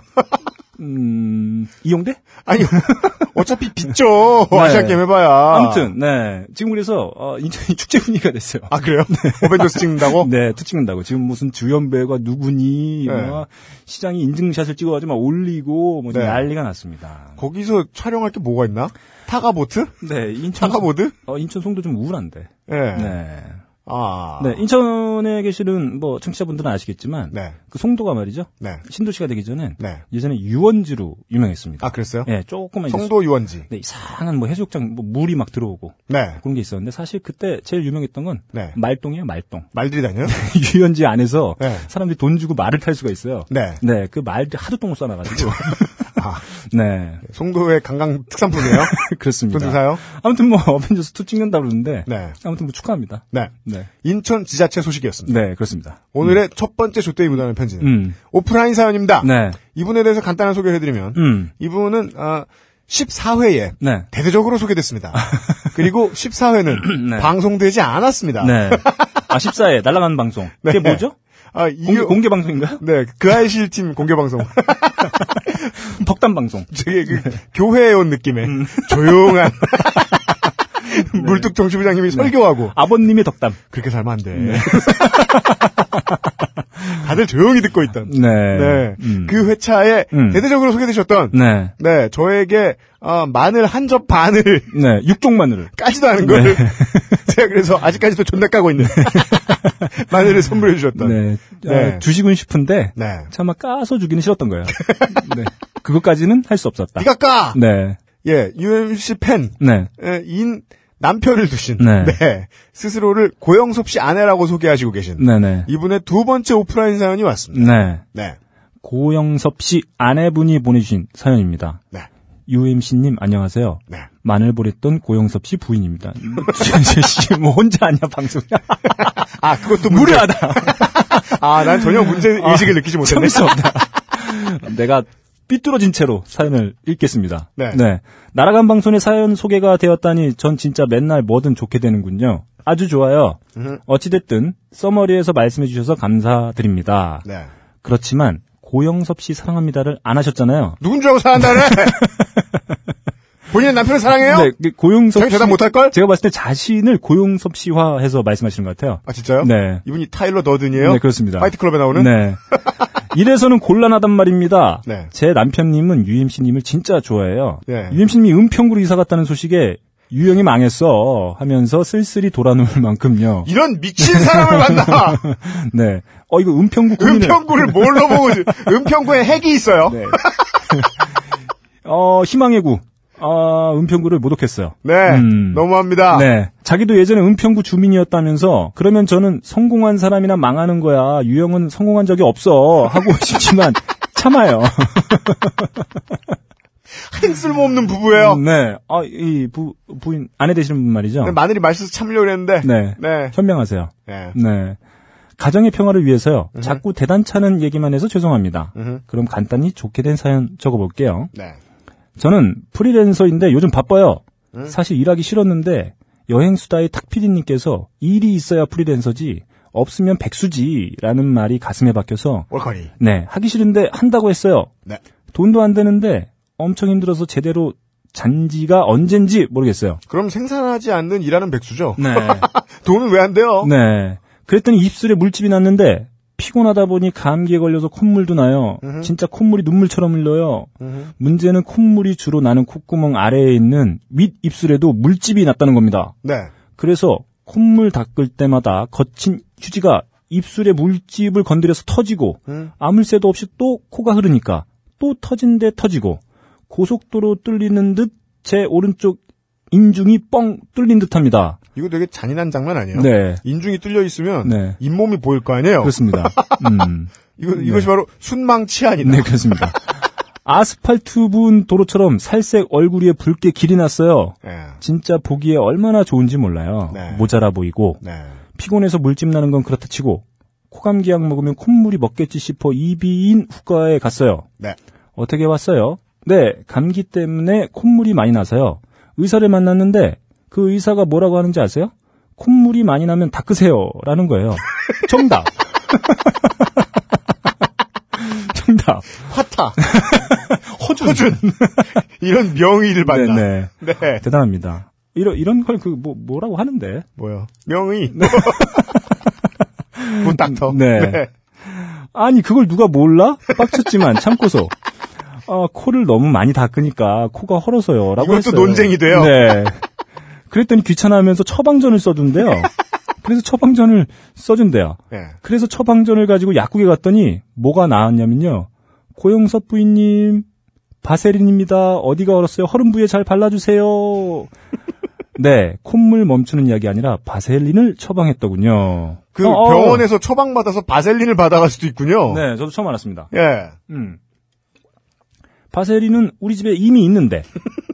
음, 이용대? 아니, [LAUGHS] 어차피 빚죠. 네. 아시안게임 해봐야. 아무튼, 네. 지금 그래서, 어, 인천이 축제 분위기가 됐어요. 아, 그래요? 어벤져스 찍는다고? [LAUGHS] 네, two 찍는다고. 지금 무슨 주연배우가 누구니, 네. 뭐, 시장이 인증샷을 찍어가지고 막 올리고, 뭐, 네. 난리가 났습니다. 거기서 촬영할 게 뭐가 있나? 타가보트? 네, 인천. 타가보드? 어, 인천 송도 좀 우울한데. 네. 네. 아. 네, 인천에 계시는 뭐 청취자분들은 아시겠지만 네. 그 송도가 말이죠. 네. 신도시가 되기 전엔 네. 예전에 유원지로 유명했습니다. 아, 그랬어요? 네, 조금만 송도 유원지. 네, 이상한 뭐 해수욕장 뭐 물이 막 들어오고 네. 그런 게 있었는데 사실 그때 제일 유명했던 건 네. 말똥이에요, 말똥. 말들이 다녀요? [LAUGHS] 유원지 안에서 네. 사람들이 돈 주고 말을 탈 수가 있어요. 네. 네, 그 말들 하도 똥을 싸놔 가지고 [LAUGHS] 아, 네. 송도의 강강 특산품이에요? [LAUGHS] 그렇습니다. 돈 사요? 아무튼 뭐 어벤져스 2 찍는다 그러는데 네. 아무튼 뭐 축하합니다. 네. 네. 인천 지자체 소식이었습니다. 네, 그렇습니다. 오늘의 첫 번째 조대이 묻어나는 편지는 음. 오프라인 사연입니다. 네. 이분에 대해서 간단한 소개를 해드리면 음. 이분은 아, 14회에 네. 대대적으로 소개됐습니다. [LAUGHS] 그리고 14회는 네. 방송되지 않았습니다. 네. [LAUGHS] 아, 14회 날아가는 방송. 그게 네. 뭐죠? 아, 공개, 공개 방송인가요? 네, 그 아이실 팀 공개 방송. [LAUGHS] 덕담 방송. 되게 그 교회에 온 느낌의 조용한 [LAUGHS] 물뚝 정치부장님이 설교하고 아버님의 덕담. 그렇게 살면 안 돼. [LAUGHS] 다들 조용히 듣고 있던. 네. 네. 음. 그 회차에 음. 대대적으로 소개되셨던 네. 네, 저에게 어, 마늘 한 접 반을 [LAUGHS] 네. 육종 마늘을. 까지도 않은 걸 [LAUGHS] 제가 그래서 아직까지도 존나 까고 있는 [LAUGHS] 마늘을 선물해 주셨던. 네. 네. 아, 주시군 싶은데 네. 차마 까서 주기는 싫었던 거예요. 네. 그것까지는 할 수 없었다. 네가 까. 네. 예, UMC 팬 네. 에, 인 남편을 두신 네. 네. 스스로를 고영섭 씨 아내라고 소개하시고 계신 네네. 이분의 두 번째 오프라인 사연이 왔습니다. 네. 네. 고영섭 씨 아내분이 보내주신 사연입니다. 네. UMC님 안녕하세요. 네. 마늘 보냈던 고영섭 씨 부인입니다. [LAUGHS] 씨, 뭐 혼자 하냐 방송. [LAUGHS] 아, 그것도 문제. 무례하다. 아, 난 전혀 문제 의식을 느끼지 못했네. 참을 수 없다. [LAUGHS] 내가 삐뚤어진 채로 사연을 읽겠습니다. 네. 날아간 방송에 사연 소개가 되었다니 전 진짜 맨날 뭐든 좋게 되는군요. 아주 좋아요. 음. 어찌됐든 써머리에서 말씀해 주셔서 감사드립니다. 네. 그렇지만 고영섭 씨 사랑합니다를 안 하셨잖아요. 누군 줄 알고 사랑한다네? [LAUGHS] 본인의 남편을 사랑해요? 네, 그 고용섭 씨 대답 못할 걸? 제가 봤을 때 자신을 고용섭 씨화해서 말씀하시는 것 같아요. 아, 진짜요? 네. 이분이 타일러 더든이에요? 네, 그렇습니다. 파이트 클럽에 나오는? 네. [LAUGHS] 이래서는 곤란하단 말입니다. 네. 제 남편님은 UMC님을 진짜 좋아해요. 네. UMC님이 은평구로 이사 갔다는 소식에 유영이 망했어 하면서 쓸쓸히 돌아누울 만큼요. 이런 미친 사람을 만나! [LAUGHS] 네. 어 이거 은평구 구민을 은평구를 뭘로 보고, 은평구에 핵이 있어요. 네. [LAUGHS] 어 희망의 구. 아 은평구를 모독했어요. 네. 음. 너무합니다. 네. 자기도 예전에 은평구 주민이었다면서 그러면 저는 성공한 사람이나 망하는 거야. 유영은 성공한 적이 없어. 하고 [LAUGHS] 싶지만 참아요. [LAUGHS] 한 쓸모없는 부부예요. 네. 아, 이 부, 부인, 아내 되시는 분 말이죠. 네, 마늘이 맛있어서 참으려고 했는데. 네. 네. 현명하세요. 네. 네. 가정의 평화를 위해서요. 자꾸 대단찮은 얘기만 해서 죄송합니다. 음흠. 그럼 간단히 좋게 된 사연 적어볼게요. 네. 저는 프리랜서인데 요즘 바빠요. 음. 사실 일하기 싫었는데 여행수다의 탁피디님께서 일이 있어야 프리랜서지 없으면 백수지라는 말이 가슴에 박혀서 월커니. 네 하기 싫은데 한다고 했어요. 네. 돈도 안 되는데 엄청 힘들어서 제대로 잔지가 언젠지 모르겠어요. 그럼 생산하지 않는 일하는 백수죠. 네. [LAUGHS] 돈은 왜 안 돼요? 네. 그랬더니 입술에 물집이 났는데 피곤하다 보니 감기에 걸려서 콧물도 나요. 진짜 콧물이 눈물처럼 흘러요. 문제는 콧물이 주로 나는 콧구멍 아래에 있는 윗 입술에도 물집이 났다는 겁니다. 네. 그래서 콧물 닦을 때마다 거친 휴지가 입술에 물집을 건드려서 터지고 음. 아무 새도 없이 또 코가 흐르니까 또 터진 데 터지고 고속도로 뚫리는 듯 제 오른쪽 인중이 뻥 뚫린 듯합니다. 이거 되게 잔인한 장면 아니에요? 네. 인중이 뚫려 있으면 네. 잇몸이 보일 거 아니에요? 그렇습니다. [LAUGHS] 음. 이거, 이것이 바로 순망 치안이다. 네, 그렇습니다. 아스팔트 부은 도로처럼 살색 얼굴 위에 붉게 길이 났어요. 네. 진짜 보기에 얼마나 좋은지 몰라요. 네. 모자라 보이고 네. 피곤해서 물집 나는 건 그렇다 치고 코감기약 먹으면 콧물이 먹겠지 싶어 이비인 후과에 갔어요. 네. 어떻게 왔어요? 네, 감기 때문에 콧물이 많이 나서요. 의사를 만났는데 그 의사가 뭐라고 하는지 아세요? 콧물이 많이 나면 닦으세요. 라는 거예요. 정답. [LAUGHS] 정답. 화타. [LAUGHS] 허준. 이런 명의를 받나. 네, 네. 네. 대단합니다. 이런, 이런 걸 그, 뭐, 뭐라고 하는데. 뭐요? 명의. 굿닥터. 네. 아니, 그걸 누가 몰라? 빡쳤지만 참고서. 아, 코를 너무 많이 닦으니까 코가 헐어서요. 라고 이것도 했어요. 논쟁이 돼요? 네. 그랬더니 귀찮아하면서 처방전을 써준대요. [LAUGHS] 그래서 처방전을 써준대요. 네. 그래서 처방전을 가지고 약국에 갔더니 뭐가 나왔냐면요. 고영섭 부인님, 바세린입니다. 어디가 얼었어요? 허른 부위에 잘 발라주세요. [LAUGHS] 네, 콧물 멈추는 약이 아니라 바셀린을 처방했더군요. 그 어, 어. 병원에서 처방받아서 바셀린을 받아갈 수도 있군요. 네, 저도 처음 알았습니다. 예. 음. 파세리는 우리 집에 이미 있는데 [LAUGHS]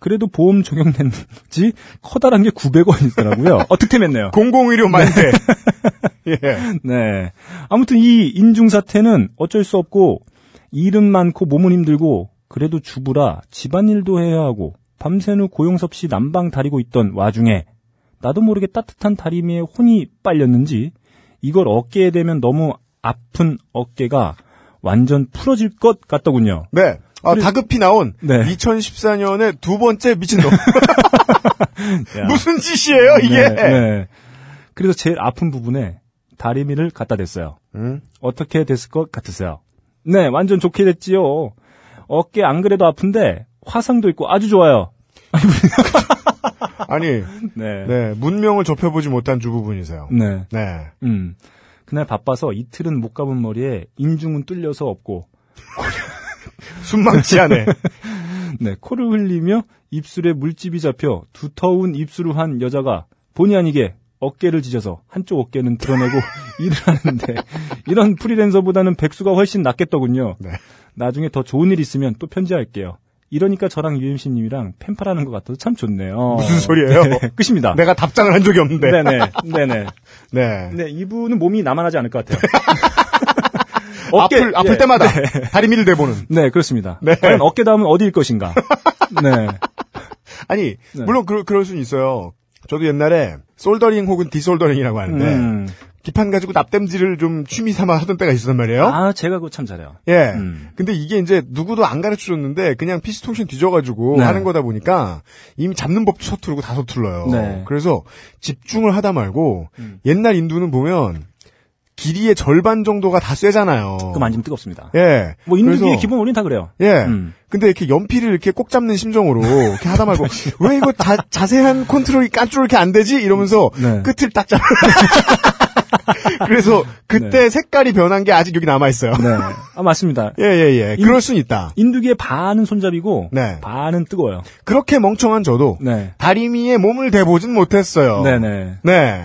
그래도 보험 적용됐는지 커다란 게 900원이더라고요. [LAUGHS] 어, 득템했네요. 공공의료 만세. [LAUGHS] 예. 네. 아무튼 이 인중 사태는 어쩔 수 없고 일은 많고 몸은 힘들고 그래도 주부라 집안일도 해야 하고 밤새는 고용섭 씨 난방 다리고 있던 와중에 나도 모르게 따뜻한 다리미에 혼이 빨렸는지 이걸 어깨에 대면 너무 아픈 어깨가 완전 풀어질 것 같더군요. 네. 아, 다급히 나온 네. 2014년의 두 번째 미친놈. [LAUGHS] 야. 무슨 짓이에요, 이게? 네, 네. 그래서 제일 아픈 부분에 다리미를 갖다 댔어요. 음? 어떻게 됐을 것 같으세요? 네, 완전 좋게 됐지요. 어깨 안 그래도 아픈데 화상도 있고 아주 좋아요. [LAUGHS] 아니, 네. 네, 문명을 좁혀보지 못한 주부분이세요. 네. 네. 음. 그날 바빠서 이틀은 못 가본 머리에 인중은 뚫려서 없고, [LAUGHS] [LAUGHS] 숨막지 않네. [LAUGHS] 네, 코를 흘리며 입술에 물집이 잡혀 두터운 입술을 한 여자가 본의 아니게 어깨를 지져서 한쪽 어깨는 드러내고 [LAUGHS] 일을 하는데 이런 프리랜서보다는 백수가 훨씬 낫겠더군요. 네. 나중에 더 좋은 일 있으면 또 편지할게요. 이러니까 저랑 UMC님이랑 팬파라는 것 같아서 참 좋네요. 무슨 소리예요? 네, 끝입니다. 내가 답장을 한 적이 없는데. 네네. 네네. 네. 네, 이분은 몸이 나만 하지 않을 것 같아요. 아플, 아플 예. 때마다 다리미를 대보는. 네, 그렇습니다. 네. 과연 어깨 다음은 어디일 것인가? 네. [LAUGHS] 아니, 네. 물론 그, 그럴 수는 있어요. 저도 옛날에 soldering 혹은 desoldering이라고 하는데 음. 기판 가지고 납땜질을 좀 취미 삼아 하던 때가 있었단 말이에요. 아, 제가 그거 참 잘해요. 예. 음. 근데 이게 이제 누구도 안 가르쳐 줬는데 그냥 PC통신 뒤져가지고 네. 하는 거다 보니까 이미 잡는 법도 서투르고 다 서툴러요. 네. 그래서 집중을 하다 말고 음. 옛날 인두는 보면 길이의 절반 정도가 다 쇠잖아요. 그거 만지면 뜨겁습니다. 예. 뭐 인두기의 기본 원리는 다 그래요. 예. 음. 근데 이렇게 연필을 이렇게 꼭 잡는 심정으로 이렇게 하다 말고 [LAUGHS] 왜 이거 다 자세한 컨트롤이 깐쭈로 이렇게 안 되지? 이러면서 네. 끝을 딱 잡아. [LAUGHS] [LAUGHS] 그래서 그때 색깔이 변한 게 아직 여기 남아 있어요. 네. 아, 맞습니다. [LAUGHS] 예, 예, 예. 인- 그럴 순 있다. 인두기의 반은 손잡이고 네. 반은 뜨거워요. 그렇게 멍청한 저도 네. 다리미에 몸을 대보진 못했어요. 네네. 네. 네.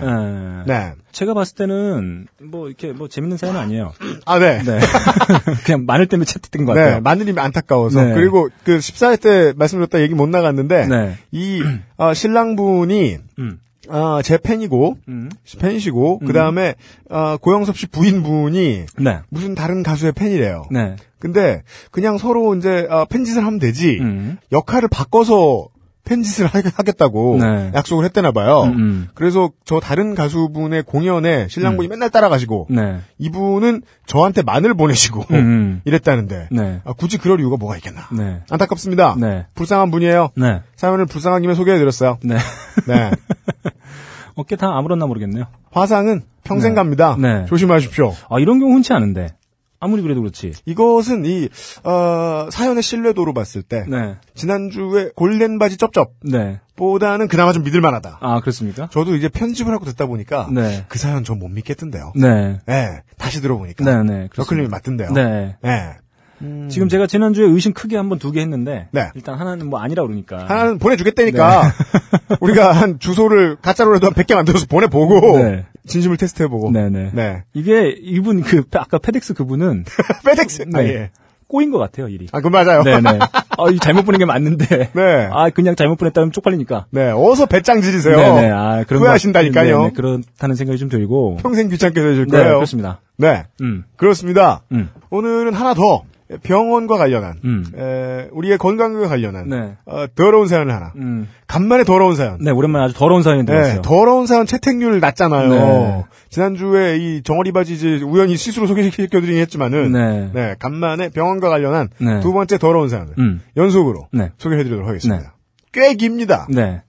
네. 제가 봤을 때는 뭐 이렇게 뭐 재밌는 사연은 아니에요. 아, 네. 네. [LAUGHS] 그냥 마늘 때문에 채택된 것 네, 같아요. 마늘이 안타까워서. 네. 그리고 그 14회 때 말씀드렸다 얘기 못 나갔는데, 네. 이, 어, 신랑분이, 음. 어, 제 팬이고, 음. 팬이시고, 그 다음에, 어, 고영섭 씨 부인분이 네. 무슨 다른 가수의 팬이래요. 네. 근데 그냥 서로 이제, 어, 팬짓을 하면 되지, 음. 역할을 바꿔서 팬짓을 하, 하겠다고 네. 약속을 했대나 봐요. 음, 음. 그래서 저 다른 가수분의 공연에 신랑분이 맨날 따라가시고, 네. 이분은 저한테 마늘 보내시고, 음, 음. [LAUGHS] 이랬다는데, 네. 아, 굳이 그럴 이유가 뭐가 있겠나. 네. 안타깝습니다. 네. 불쌍한 분이에요. 네. 사연을 불쌍한 김에 소개해드렸어요. 네. 네. [LAUGHS] 어깨 다 아무렇나 모르겠네요. 화상은 평생 네. 갑니다. 네. 조심하십시오. 아, 이런 경우 흔치 않은데. 아무리 그래도 그렇지. 이것은 이 어, 사연의 신뢰도로 봤을 때 네. 지난주에 골덴 바지 쩝쩝 네. 보다는 그나마 좀 믿을 만하다. 아, 그렇습니까? 저도 이제 편집을 하고 듣다 보니까 네. 그 사연 전 못 믿겠던데요. 네. 네. 다시 들어보니까 네, 네. 너클님이 그렇습니다. 맞던데요. 네. 네. 지금 제가 지난주에 의심 크게 한 번 두 개 했는데. 네. 일단 하나는 뭐 아니라 그러니까. 하나는 보내주겠다니까 우리가 한 주소를 가짜로라도 한 100개 만들어서 보내보고 네. 진심을 테스트해보고 네네. 네. 이게 이분 그 아까 페덱스 그분은 [LAUGHS] 페덱스 아, 네. 예. 꼬인 것 같아요 일이. 아, 그 맞아요. 네네. [LAUGHS] 아, 이 잘못 보낸 게 맞는데. 네. 아, 그냥 잘못 보냈다면 쪽팔리니까. 네, 어서 배짱 지르세요. 네네. 아, 그런 것 후회하신다니까요. 같- 네네. 그렇다는 생각이 좀 들고. 평생 귀찮게 되실 네, 거예요. 그렇습니다. 네, 음, 그렇습니다. 음, 오늘은 하나 더 병원과 관련한 음. 에, 우리의 건강과 관련한 네. 어, 더러운 사연을 하나. 음. 간만에 더러운 사연. 네, 오랜만에 아주 더러운 사연이 네, 들었어요. 더러운 사연 채택률 낮잖아요. 네. 지난주에 이 정어리 바지 이제 우연히 실수로 소개시켜드리긴 했지만은 네. 네, 간만에 병원과 관련한 네. 두 번째 더러운 사연을 음. 연속으로 네. 소개해드리도록 하겠습니다. 꽤 깁니다. 네.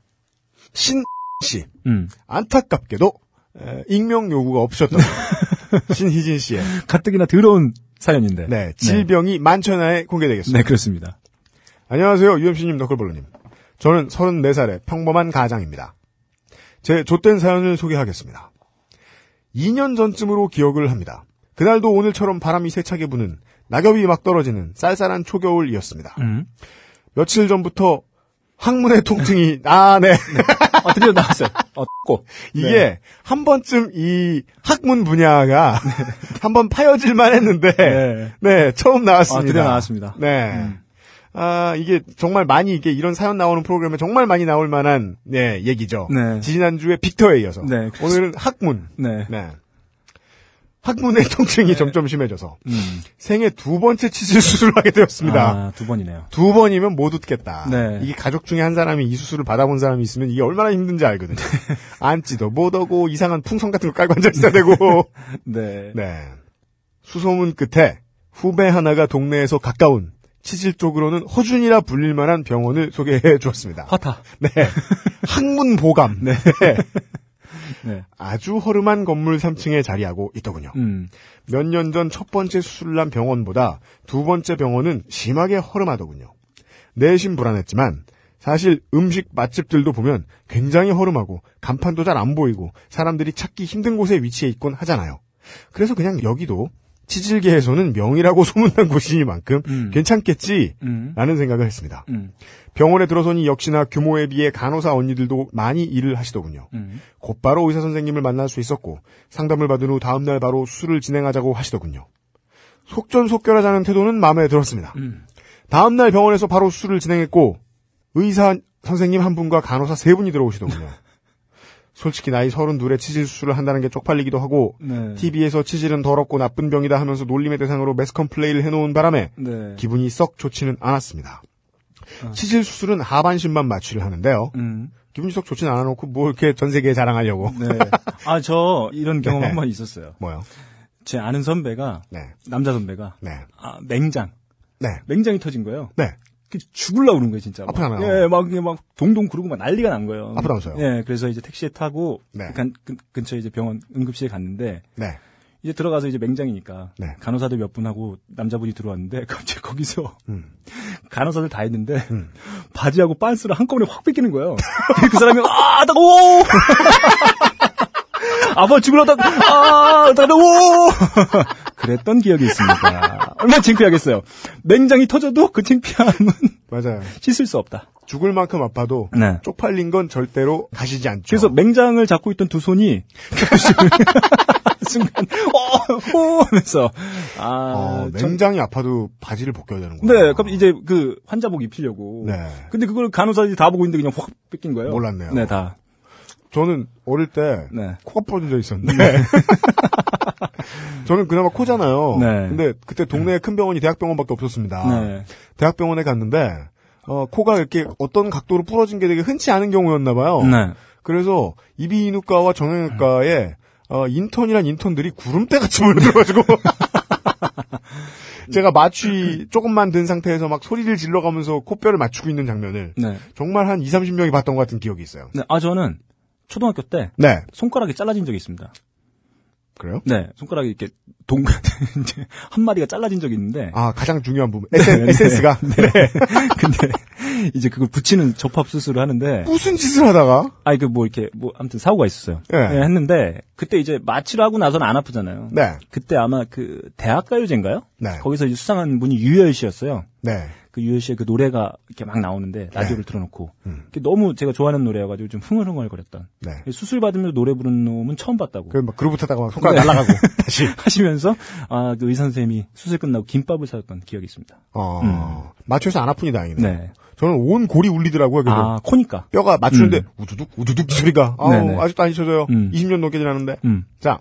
신 씨. 음. 안타깝게도 에, 익명 요구가 없으셨던 [LAUGHS] 신희진 씨의 가뜩이나 더러운 사연인데. 네, 질병이 만천하에 공개되겠습니다. 네, 그렇습니다. 안녕하세요. UMC님, 너클볼러님. 저는 34살의 평범한 가장입니다. 제 좆된 사연을 소개하겠습니다. 2년 전쯤으로 기억을 합니다. 그날도 오늘처럼 바람이 세차게 부는 낙엽이 막 떨어지는 쌀쌀한 초겨울이었습니다. 음. 며칠 전부터 항문의 통증이 아, 네. 어, 드디어 나왔어요. 어, 꼭. 이게 네. 한 번쯤 이 학문 분야가 한 번 파여질 만 했는데 네. 네, 처음 나왔습니다. 아, 드디어 나왔습니다. 네. 음. 아, 이게 정말 많이 이게 이런 사연 나오는 프로그램에 정말 많이 나올 만한 네, 얘기죠. 네. 지난주에 빅터에 이어서 네. 오늘은 학문. 네. 네. 학문의 통증이 점점 심해져서 음. 생애 두 번째 치질 수술을 하게 되었습니다. 아, 두 번이네요. 두 번이면 못 웃겠다. 네. 이게 가족 중에 한 사람이 이 수술을 받아본 사람이 있으면 이게 얼마나 힘든지 알거든요. [LAUGHS] 앉지도 못하고 이상한 풍선 같은 거 깔고 앉아 있어야 되고. [LAUGHS] 네. 네. 수소문 끝에 후배 하나가 동네에서 가까운 치질 쪽으로는 허준이라 불릴 만한 병원을 소개해 주었습니다. 화타. 네. [LAUGHS] 학문 보감. 네. 네. 아주 허름한 건물 3층에 자리하고 있더군요. 음. 몇년 전 첫 번째 수술을 한 병원보다 두 번째 병원은 심하게 허름하더군요. 내심 불안했지만 사실 음식 맛집들도 보면 굉장히 허름하고 간판도 잘 안 보이고 사람들이 찾기 힘든 곳에 위치해 있곤 하잖아요. 그래서 그냥 여기도 치질계에서는 명이라고 [LAUGHS] 소문난 곳이니만큼 음. 괜찮겠지 음. 라는 생각을 했습니다. 음. 병원에 들어서니 역시나 규모에 비해 간호사 언니들도 많이 일을 하시더군요. 음. 곧바로 의사 선생님을 만날 수 있었고 상담을 받은 후 다음날 바로 수술을 진행하자고 하시더군요. 속전속결하자는 태도는 마음에 들었습니다. 음. 다음날 병원에서 바로 수술을 진행했고 의사 선생님 한 분과 간호사 세 분이 들어오시더군요. [LAUGHS] 솔직히 나이 서른 둘에 치질 수술을 한다는 게 쪽팔리기도 하고 네. TV에서 치질은 더럽고 나쁜 병이다 하면서 놀림의 대상으로 매스컴 플레이를 해놓은 바람에 네. 기분이 썩 좋지는 않았습니다. 어. 치질 수술은 하반신만 마취를 하는데요. 음. 기분이 썩 좋지는 않아놓고 뭐 이렇게 전 세계에 자랑하려고. 네. 아, 저 이런 경험 네. 한번 있었어요. 뭐요? 제 아는 선배가 네. 남자 선배가 네. 아, 맹장. 네. 맹장이 터진 거예요. 네. 그 죽을라 그런 거예요, 진짜. 막. 아프잖아요. 예, 막, 막, 동동 구르고 막 난리가 난 거예요. 아프다면서요? 예, 그래서 이제 택시에 타고, 네. 근, 근, 근처에 이제 병원 응급실에 갔는데, 네. 이제 들어가서 이제 맹장이니까, 네. 간호사들 몇 분하고 남자분이 들어왔는데, [LAUGHS] 갑자기 거기서, 음. 간호사들 다 했는데, 음. 바지하고 빤스를 한꺼번에 확 뺏기는 거예요. [LAUGHS] 그 사람이, 아, 따가워! [LAUGHS] 아빠 죽으려다, 아, 따가워! 그랬던 기억이 있습니다. 얼마나 창피하겠어요. 맹장이 터져도 그 창피함은 [LAUGHS] 맞아요. 씻을 수 없다. 죽을 만큼 아파도 네. 쪽팔린 건 절대로 가시지 않죠. 그래서 맹장을 잡고 있던 두 손이 [LAUGHS] 순간 어, 어 하면서 아 어, 참- 맹장이 아파도 바지를 벗겨야 되는구나. 네, 그럼 이제 그 환자복 입히려고. 네. 근데 그걸 간호사들이 다 보고 있는데 그냥 확 뺏긴 거예요. 몰랐네요. 네, 다. 저는 어릴 때 네. 코가 부러져 있었는데 [LAUGHS] 저는 그나마 코잖아요. 네. 근데 그때 동네에 큰 병원이 대학병원밖에 없었습니다. 네. 대학병원에 갔는데 어, 코가 이렇게 어떤 각도로 부러진 게 되게 흔치 않은 경우였나 봐요. 네. 그래서 이비인후과와 정형외과에 어, 인턴이란 인턴들이 구름대 같이 몰려들어가지고 [LAUGHS] 제가 마취 조금만 든 상태에서 막 소리를 질러가면서 코뼈를 맞추고 있는 장면을 네. 정말 정말 한 2, 30명이 봤던 것 같은 기억이 있어요. 네. 아 저는 초등학교 때 네. 손가락이 잘라진 적이 있습니다. 그래요? 네. 손가락이 이렇게 동 [LAUGHS] 이제 한 마디가 잘라진 적이 있는데 아, 가장 중요한 부분. 에센, 에센스가. [LAUGHS] 네. [LAUGHS] 근데 이제 그걸 붙이는 접합 수술을 하는데 무슨 짓을 하다가? 아니 그 뭐 이렇게 뭐 아무튼 사고가 있었어요. 네. 예, 했는데 그때 이제 마취를 하고 나서는 안 아프잖아요. 네. 그때 아마 그 대학가요제인가요? 네. 거기서 이제 수상한 분이 유열 씨였어요. 네. 그 유열 씨의 그 노래가 이렇게 막 나오는데 라디오를 틀어놓고 음. 너무 제가 좋아하는 노래여가지고 좀 흥얼흥얼거렸던 네. 수술 받으면서 노래 부르는 놈은 처음 봤다고 그, 막, 그루브 타다가 막 손가락 네. 날아가고. [LAUGHS] 다시. 하시면서 아 그 의사 선생님이 수술 끝나고 김밥을 사줬던 기억이 있습니다. 어, 맞춰서 안 아프니 다행이네. 네. 저는 온 골이 울리더라고요. 그래서 아 코니까. 뼈가 맞추는데 음. 우두둑 우두둑 소리가 아우, 네네. 아직도 안 잊혀져요. 음. 20년 넘게 지났는데. 음. 자,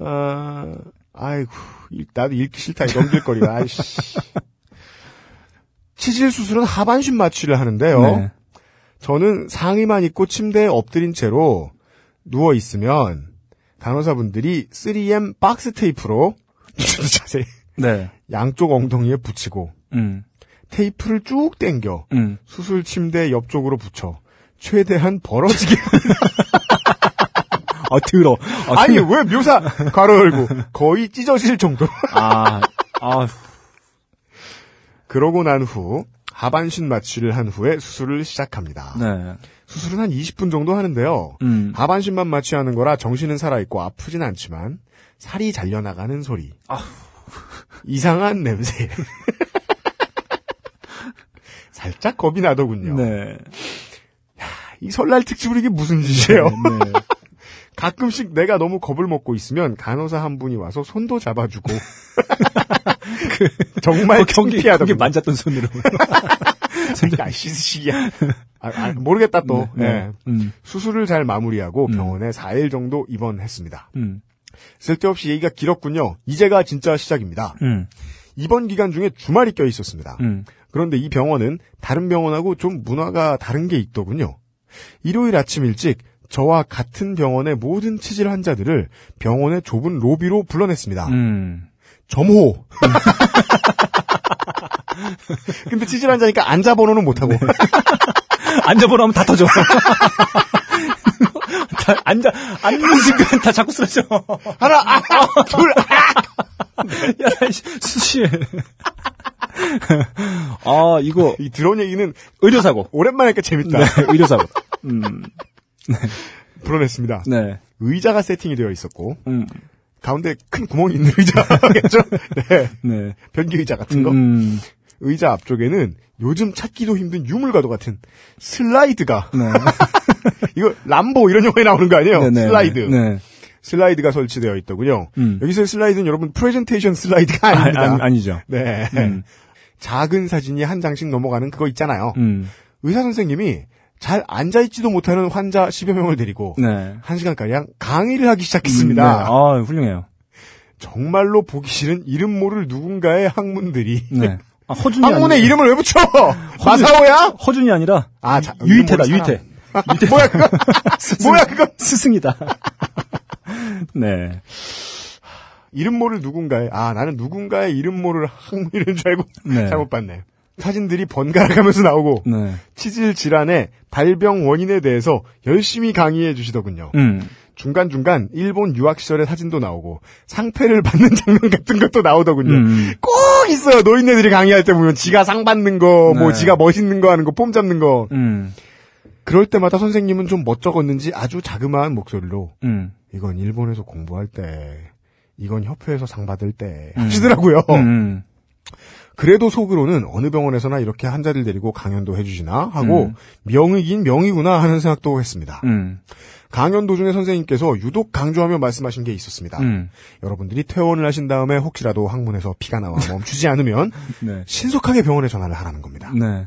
어, 아이고 일- 나도 읽기 싫다. 이 넘길 거리가. 아이씨. [LAUGHS] 치질 수술은 하반신 마취를 하는데요. 네. 저는 상의만 입고 침대에 엎드린 채로 누워 있으면 간호사분들이 3M 박스 테이프로 [LAUGHS] 자세히 네. 양쪽 엉덩이에 붙이고 음. 테이프를 쭉 당겨 음. 수술 침대 옆쪽으로 붙여 최대한 벌어지게 [LAUGHS] 아 들어. 아, 아니 왜 묘사 가로 열고 거의 찢어질 정도 아, 아, 그러고 난 후 하반신 마취를 한 후에 수술을 시작합니다. 네. 수술은 한 20분 정도 하는데요. 음. 하반신만 마취하는 거라 정신은 살아있고 아프진 않지만 살이 잘려나가는 소리. 이상한 냄새. [LAUGHS] 살짝 겁이 나더군요. 네. 이 설날 특집으로 이게 무슨 짓이에요? 네. 가끔씩 내가 너무 겁을 먹고 있으면 간호사 한 분이 와서 손도 잡아주고 [LAUGHS] 정말 거기, 거기 창피하더군요. 만졌던 손으로. [LAUGHS] 아, 씻으시기야. 아, 아, 모르겠다 또. 네, 네. 예. 음, 수술을 잘 마무리하고 음. 병원에 4일 정도 입원했습니다. 음, 쓸데없이 얘기가 길었군요. 이제가 진짜 시작입니다. 음, 입원 기간 중에 주말이 껴 있었습니다. 음. 그런데 이 병원은 다른 병원하고 좀 문화가 다른 게 있더군요. 일요일 아침 일찍 저와 같은 병원의 모든 치질 환자들을 병원의 좁은 로비로 불러냈습니다. 음. 점호. [LAUGHS] 근데 치질 환자니까 앉아 번호는 못하고. 네. [LAUGHS] 앉아보라 하면 다 터져. [LAUGHS] 다 앉아, 앉는 순간 다 자꾸 쓰러져. 하나, 아, 둘, 아. 야, 수시해. 아, 이거, 이 들어온 얘기는 의료사고. 오랜만에 하니까 재밌다. 네, 의료사고. 음, 불어냈습니다. 네. 의자가 세팅이 되어 있었고 음, 가운데 큰 구멍이 있는 의자겠죠. [LAUGHS] 네, 네. 변기 의자 같은 거. 음, 의자 앞쪽에는 요즘 찾기도 힘든 유물과도 같은 슬라이드가 네. [LAUGHS] 이거 람보 이런 영화에 나오는 거 아니에요? 네, 네. 슬라이드. 네. 슬라이드가 설치되어 있더군요. 음. 여기서의 슬라이드는 여러분 프레젠테이션 슬라이드가 아, 아닙니다. 아니, 아니죠. 네. 음, 작은 사진이 한 장씩 넘어가는 그거 있잖아요. 음, 의사 선생님이 잘 앉아있지도 못하는 환자 10여 명을 데리고 네. 한 시간가량 강의를 하기 음, 시작했습니다. 네. 아, 훌륭해요. 정말로 보기 싫은 이름 모를 누군가의 학문들이 네. 아, 허준이 [LAUGHS] 학문의 아니- 이름을 왜 붙여? [LAUGHS] 마사오야? 허준이 아니라 아, 자, 유이태다, 모르는 유이태. 사람. [LAUGHS] 뭐야 그거? 뭐야 그거? 스승이다. 네. 이름 모를 누군가의 아 나는 누군가의 이름 모를 학문이라는 줄 알고 네. 잘못 봤네. 사진들이 번갈아 가면서 나오고 네. 치질 질환의 발병 원인에 대해서 열심히 강의해 주시더군요. 음. 중간중간 일본 유학 시절의 사진도 나오고 상패를 [LAUGHS] 받는 장면 같은 것도 나오더군요. 음. 꼭 있어요. 노인네들이 강의할 때 보면 지가 상 받는 거, 뭐 네. 지가 멋있는 거 하는 거, 폼 잡는 거. 음. 그럴 때마다 선생님은 좀 멋쩍었는지 아주 자그마한 목소리로 음. 이건 일본에서 공부할 때, 이건 협회에서 상 받을 때 하시더라고요. 음. 그래도 속으로는 어느 병원에서나 이렇게 환자들 데리고 강연도 해주시나 하고 음. 명이긴 명이구나 하는 생각도 했습니다. 음. 강연 도중에 선생님께서 유독 강조하며 말씀하신 게 있었습니다. 음. 여러분들이 퇴원을 하신 다음에 혹시라도 항문에서 피가 나와 멈추지 않으면 [LAUGHS] 네. 신속하게 병원에 전화를 하라는 겁니다. 네.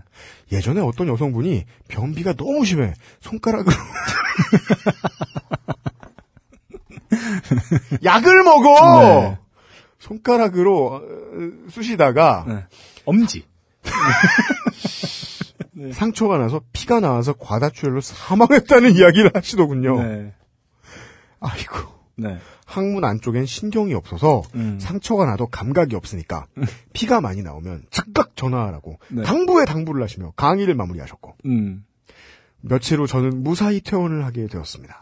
예전에 어떤 여성분이 변비가 너무 심해 손가락으로 [LAUGHS] [LAUGHS] 약을 먹어 네. 손가락으로 어, 쑤시다가 네. 엄지. [LAUGHS] 상처가 나서 피가 나와서 과다출혈로 사망했다는 이야기를 하시더군요. 네. 아이고 네. 항문 안쪽엔 신경이 없어서 음. 상처가 나도 감각이 없으니까 피가 많이 나오면 즉각 전화하라고 네. 당부에 당부를 하시며 강의를 마무리하셨고 음. 며칠 후 저는 무사히 퇴원을 하게 되었습니다.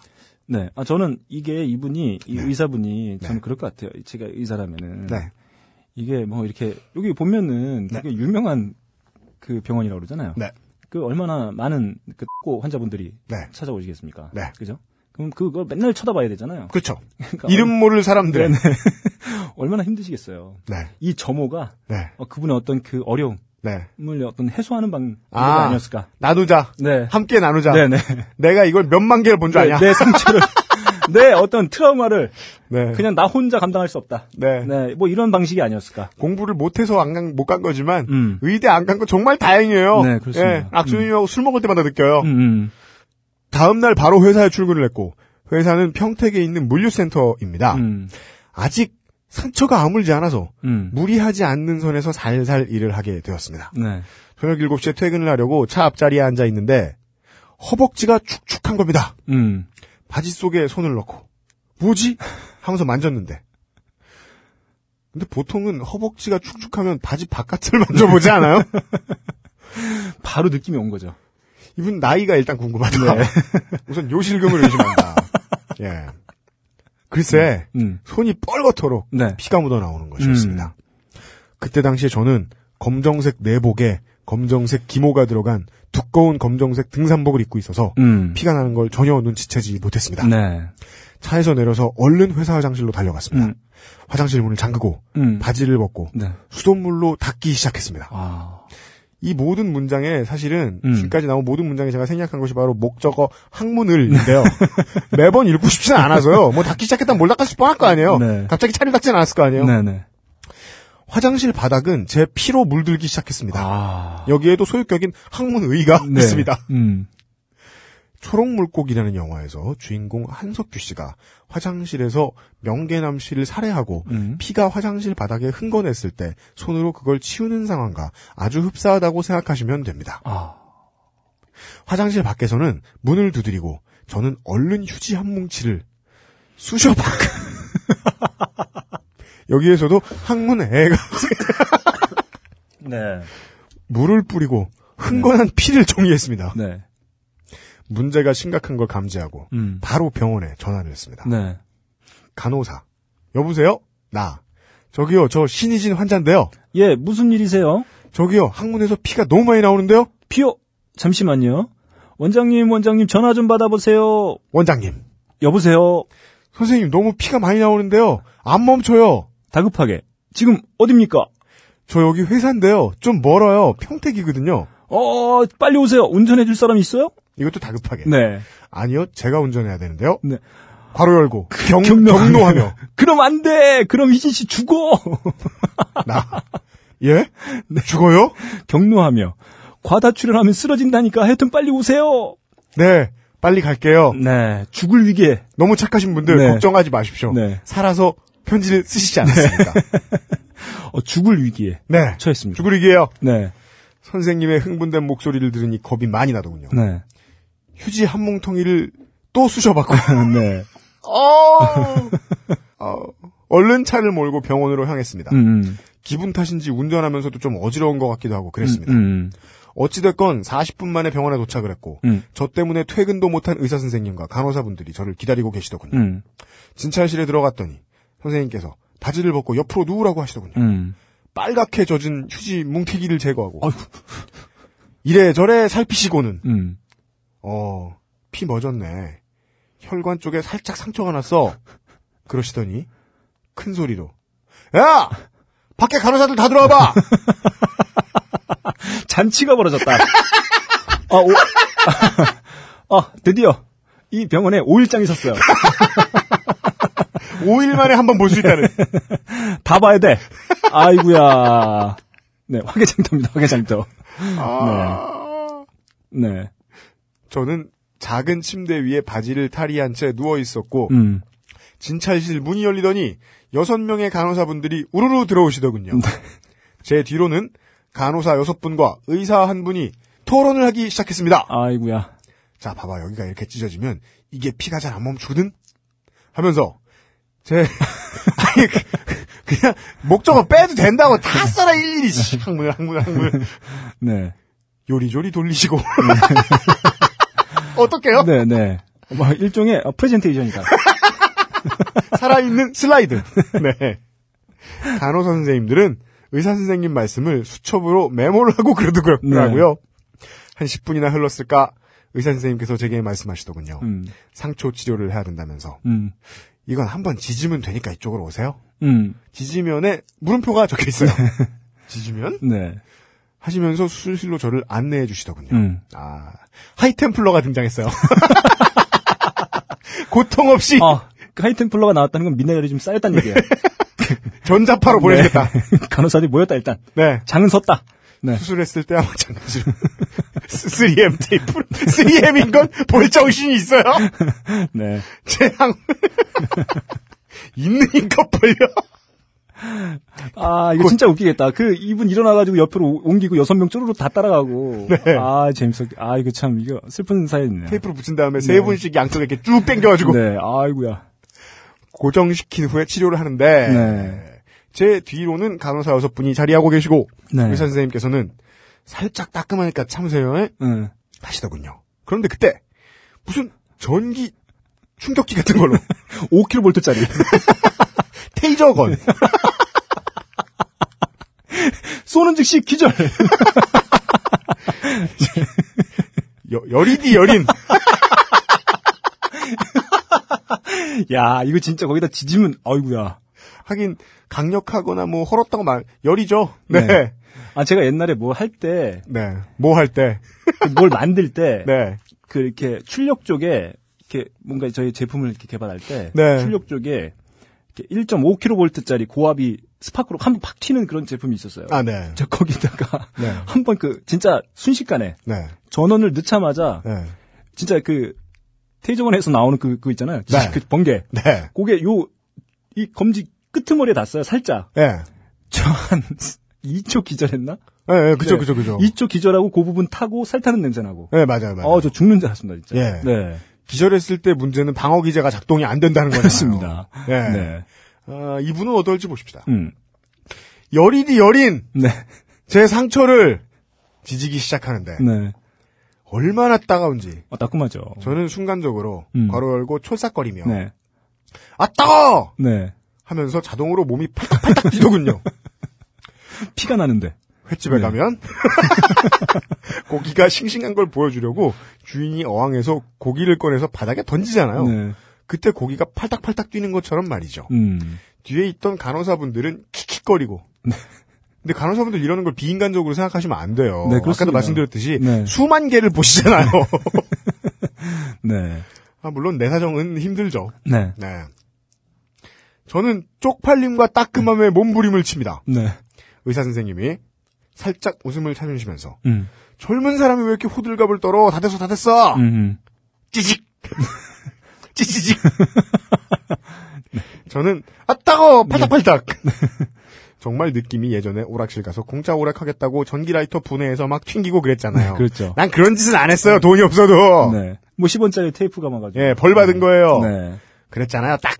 네. 아, 저는 이게 이분이, 이 네. 의사분이 저는 네. 그럴 것 같아요. 제가 의사라면은. 네. 이게 뭐 이렇게, 여기 보면은 네. 되게 유명한 그 병원이라고 그러잖아요. 네. 그 얼마나 많은 그고 환자분들이 네. 찾아오시겠습니까? 네. 그죠? 그럼 그걸 맨날 쳐다봐야 되잖아요. 그렇죠. [LAUGHS] 그러니까 이름 모를 사람들. 네, [LAUGHS] 얼마나 힘드시겠어요. 네. 이 점호가 네. 어, 그분의 어떤 그 어려움 을 네. 어떤 해소하는 방법이 아. 아니었을까. 나누자. 네. 함께 나누자. 네네. 내가 이걸 몇만 개를 본줄 네, 아냐? 내 상처를, [LAUGHS] 내 어떤 트라우마를 네. 그냥 나 혼자 감당할 수 없다. 네. 네, 뭐 이런 방식이 아니었을까. 공부를 못해서 안 간, 못간 거지만, 음. 의대 안 간 건 정말 다행이에요. 네, 그렇습니다. 예, 악수님하고 술 먹을 때마다 느껴요. 음, 음. 다음 날 바로 회사에 출근을 했고, 회사는 평택에 있는 물류센터입니다. 음, 아직 상처가 아물지 않아서 음. 무리하지 않는 선에서 살살 일을 하게 되었습니다. 네. 저녁 7시에 퇴근을 하려고 차 앞자리에 앉아 있는데 허벅지가 축축한 겁니다. 음. 바지 속에 손을 넣고 뭐지? 하면서 만졌는데 근데 보통은 허벅지가 축축하면 바지 바깥을 [LAUGHS] 만져보지 않아요? [LAUGHS] 바로 느낌이 온 거죠. 이분 나이가 일단 궁금하다. [LAUGHS] 우선 요실금을 의심한다. 예. 글쎄 음. 손이 뻘겋도록 네. 피가 묻어 나오는 것이었습니다. 그때 당시에 저는 검정색 내복에 검정색 기모가 들어간 두꺼운 검정색 등산복을 입고 있어서 음. 피가 나는 걸 전혀 눈치채지 못했습니다. 네. 차에서 내려서 얼른 회사 화장실로 달려갔습니다. 음. 화장실 문을 잠그고 음. 바지를 벗고 네. 수돗물로 닦기 시작했습니다. 아. 이 모든 문장에 사실은 음. 지금까지 나온 모든 문장에 제가 생략한 것이 바로 목적어 학문을인데요. [LAUGHS] 매번 읽고 싶지는 않아서요. 뭐 닦기 시작했다면 뭘 닦았을 뻔할 거 아니에요. 네. 갑자기 차를 닦지는 않았을 거 아니에요. 네네. 화장실 바닥은 제 피로 물들기 시작했습니다. 아. 여기에도 소유격인 항문의가 네. 있습니다. 음. 초록 물고기라는 영화에서 주인공 한석규 씨가 화장실에서 명계남 씨를 살해하고 음. 피가 화장실 바닥에 흥건했을 때 손으로 그걸 치우는 상황과 아주 흡사하다고 생각하시면 됩니다. 아. 화장실 밖에서는 문을 두드리고 저는 얼른 휴지 한 뭉치를 쑤셔 박 [LAUGHS] 여기에서도 항문 애가 [LAUGHS] 네. 물을 뿌리고 흥건한 피를 정리했습니다. 네. 문제가 심각한 걸 감지하고 음. 바로 병원에 전화를 했습니다. 네. 간호사. 여보세요? 나. 저기요, 저 신이진 환자인데요. 예, 무슨 일이세요? 저기요, 항문에서 피가 너무 많이 나오는데요? 피어. 잠시만요. 원장님, 원장님 전화 좀 받아보세요. 원장님. 여보세요. 선생님, 너무 피가 많이 나오는데요. 안 멈춰요. 다급하게. 지금 어딥니까? 저 여기 회사인데요. 좀 멀어요. 평택이거든요. 어, 빨리 오세요. 운전해 줄 사람 있어요? 이것도 다급하게. 네. 아니요, 제가 운전해야 되는데요. 네. 괄호 열고, 경, 경로하며. 경로하며. [LAUGHS] 그럼 안 돼. 그럼 희진 씨 죽어. 나. 예? 죽어요? 경로하며. 과다 출혈 하면 쓰러진다니까. 하여튼 빨리 오세요. 네. 빨리 갈게요. 네. 죽을 위기에. 너무 착하신 분들 네. 걱정하지 마십시오. 네. 살아서 편지를 쓰시지 않았습니다. [LAUGHS] 어, 죽을 위기에 네. 처했습니다. 죽으리게요. 네. 선생님의 흥분된 목소리를 들으니 겁이 많이 나더군요. 네. 휴지 한 뭉텅이를 또 쑤셔봤고, [LAUGHS] 네. [LAUGHS] 어, 얼른 차를 몰고 병원으로 향했습니다. 음. 기분 탓인지 운전하면서도 좀 어지러운 것 같기도 하고 그랬습니다. 음. 어찌됐건 40분 만에 병원에 도착을 했고, 음. 저 때문에 퇴근도 못한 의사 선생님과 간호사분들이 저를 기다리고 계시더군요. 음. 진찰실에 들어갔더니 선생님께서 바지를 벗고 옆으로 누우라고 하시더군요. 음. 빨갛게 젖은 휴지 뭉태기를 제거하고 이래저래 살피시고는 음. 어, 피 멎었네. 혈관 쪽에 살짝 상처가 났어. 그러시더니 큰 소리로 야! 밖에 간호사들 다 들어와 봐! [LAUGHS] 잔치가 벌어졌다. 아, [LAUGHS] 오, 아, [LAUGHS] 드디어 이 병원에 5일장이 섰어요. 5일 만에 한 번 볼 수 있다는. 다 봐야 돼. 아이구야. 네, 화개장터입니다, 화개장터. 아... 네. 저는 작은 침대 위에 바지를 탈의한 채 누워 있었고 음. 진찰실 문이 열리더니 여섯 명의 간호사분들이 우르르 들어오시더군요. 제 뒤로는 간호사 여섯 분과 의사 한 분이 토론을 하기 시작했습니다. 아이구야. 자, 봐봐. 여기가 이렇게 찢어지면 이게 피가 잘 안 멈추거든? 하면서 제 [LAUGHS] 아니 그- 그냥 목적어 빼도 된다고 다 써라 일일이 씨, 항문 항문 항문 네. 요리조리 돌리시고 어떡해요? 네, 네. 뭐, 일종의 어, 프레젠테이션이다. [LAUGHS] 살아있는 슬라이드. [LAUGHS] 네. 간호사 선생님들은 의사 선생님 말씀을 수첩으로 메모를 하고 그러더라고요. 한 10분이나 흘렀을까 의사 선생님께서 제게 말씀하시더군요. 음. 상처 치료를 해야 된다면서 음. 이건 한번 지지면 되니까 이쪽으로 오세요. 음. 지지면에 물음표가 적혀 있어요. 지지면 네. 하시면서 수술실로 저를 안내해 주시더군요. 음. 아 하이템플러가 등장했어요. [LAUGHS] 고통 없이 아, 그 하이템플러가 나왔다는 건 미네랄이 좀 쌓였다는 얘기예요. [LAUGHS] 전자파로 보내겠다. [LAUGHS] 간호사들이 모였다, 일단. 네. 장은 섰다. 네. 수술했을 때와 마찬가지로 3M 테이프 3M인 건 볼 정신이 있어요. 네. 제랑 있는 힘껏 벌려. [LAUGHS] 아, 이거 진짜 웃기겠다. 그, 이분 일어나가지고 옆으로 오- 옮기고 여섯 명 쪼르르 다 따라가고. 네. 아, 재밌었, 아, 이거 참, 이거 슬픈 사연이네요. 테이프로 붙인 다음에 세 분씩 양쪽에 이렇게 쭉 당겨가지고 네, 아이구야. 고정시킨 후에 치료를 하는데 네. 제 뒤로는 간호사 여섯 분이 자리하고 계시고 네. 의사 선생님께서는 살짝 따끔하니까 참으세요 에? 응. 하시더군요. 그런데 그때 무슨 전기 충격기 같은 걸로 [LAUGHS] 5kV짜리. [LAUGHS] 테이저건 [LAUGHS] 쏘는 즉시 기절. [LAUGHS] 여- 열이디 열인 [LAUGHS] 야, 이거 진짜 거기다 지지면, 아이구야. 하긴 강력하거나 뭐 헐었다고 말 열이죠. 네. 네. 네. 아, 제가 옛날에 뭐 할 때, 뭐할 때. 뭘 만들 때, 네. 그 이렇게 출력 쪽에, 이렇게 뭔가 저희 제품을 이렇게 개발할 때, 네. 출력 쪽에 1.5kV짜리 고압이 스파크로 한 번 팍 튀는 그런 제품이 있었어요. 아, 네. 저 거기다가 [LAUGHS] 네. [LAUGHS] 한번 그 진짜 순식간에 네. 전원을 넣자마자 네. 진짜 그 테이저건에서 나오는 그, 그 있잖아요. 네. 그 번개. 네. 그게 요, 이 검지 끄트머리에 닿았어요, 살짝. 네. 저한 [LAUGHS] 2초 기절했나? 네, 네, 그죠, 네. 그죠, 그죠. 2초 기절하고 그 부분 타고 살 타는 냄새 나고. 네, 맞아요, 맞아요. 어, 저 죽는 줄 알았습니다, 진짜. 예. 네. 기절했을 때 문제는 방어 기제가 작동이 안 된다는 거잖아요. 그렇습니다. 네. 네. 아, 이분은 어떨지 봅시다. 음. 열인이 열인 네. 제 상처를 지지기 시작하는데 네. 얼마나 따가운지 어, 따끔하죠. 저는 순간적으로 음. 괄호 열고 촐싹거리며 네. 아 따가워 네. 하면서 자동으로 몸이 팔딱팔딱 [LAUGHS] 뛰더군요. 피가 나는데. 횟집에 네. 가면 [LAUGHS] 고기가 싱싱한 걸 보여주려고 주인이 어항에서 고기를 꺼내서 바닥에 던지잖아요. 네. 그때 고기가 팔딱팔딱 뛰는 것처럼 말이죠. 음. 뒤에 있던 간호사분들은 킥킥거리고. 근데 간호사분들 이러는 걸 비인간적으로 생각하시면 안 돼요. 네, 아까도. 말씀드렸듯이 네. 수만 개를 보시잖아요. [LAUGHS] 네. 아, 물론 내 사정은 힘들죠. 네. 네. 저는 쪽팔림과 따끔함에 몸부림을 칩니다. 네. 의사 선생님이 살짝 웃음을 참으시면서 음. 젊은 사람이 왜 이렇게 호들갑을 떨어? 다 됐어, 다 됐어. 음. 찌직. [LAUGHS] 찌찌직. [LAUGHS] 저는 아 따거 팔딱팔딱. [LAUGHS] 정말 느낌이 예전에 오락실 가서 공짜 오락 하겠다고 전기 라이터 분해해서 막 튕기고 그랬잖아요. 그렇죠. 난 그런 짓은 안 했어요. 돈이 없어도. 네. 뭐 10원짜리 테이프 감아가지고. 예, 벌 받은 거예요. 네. 그랬잖아요. 딱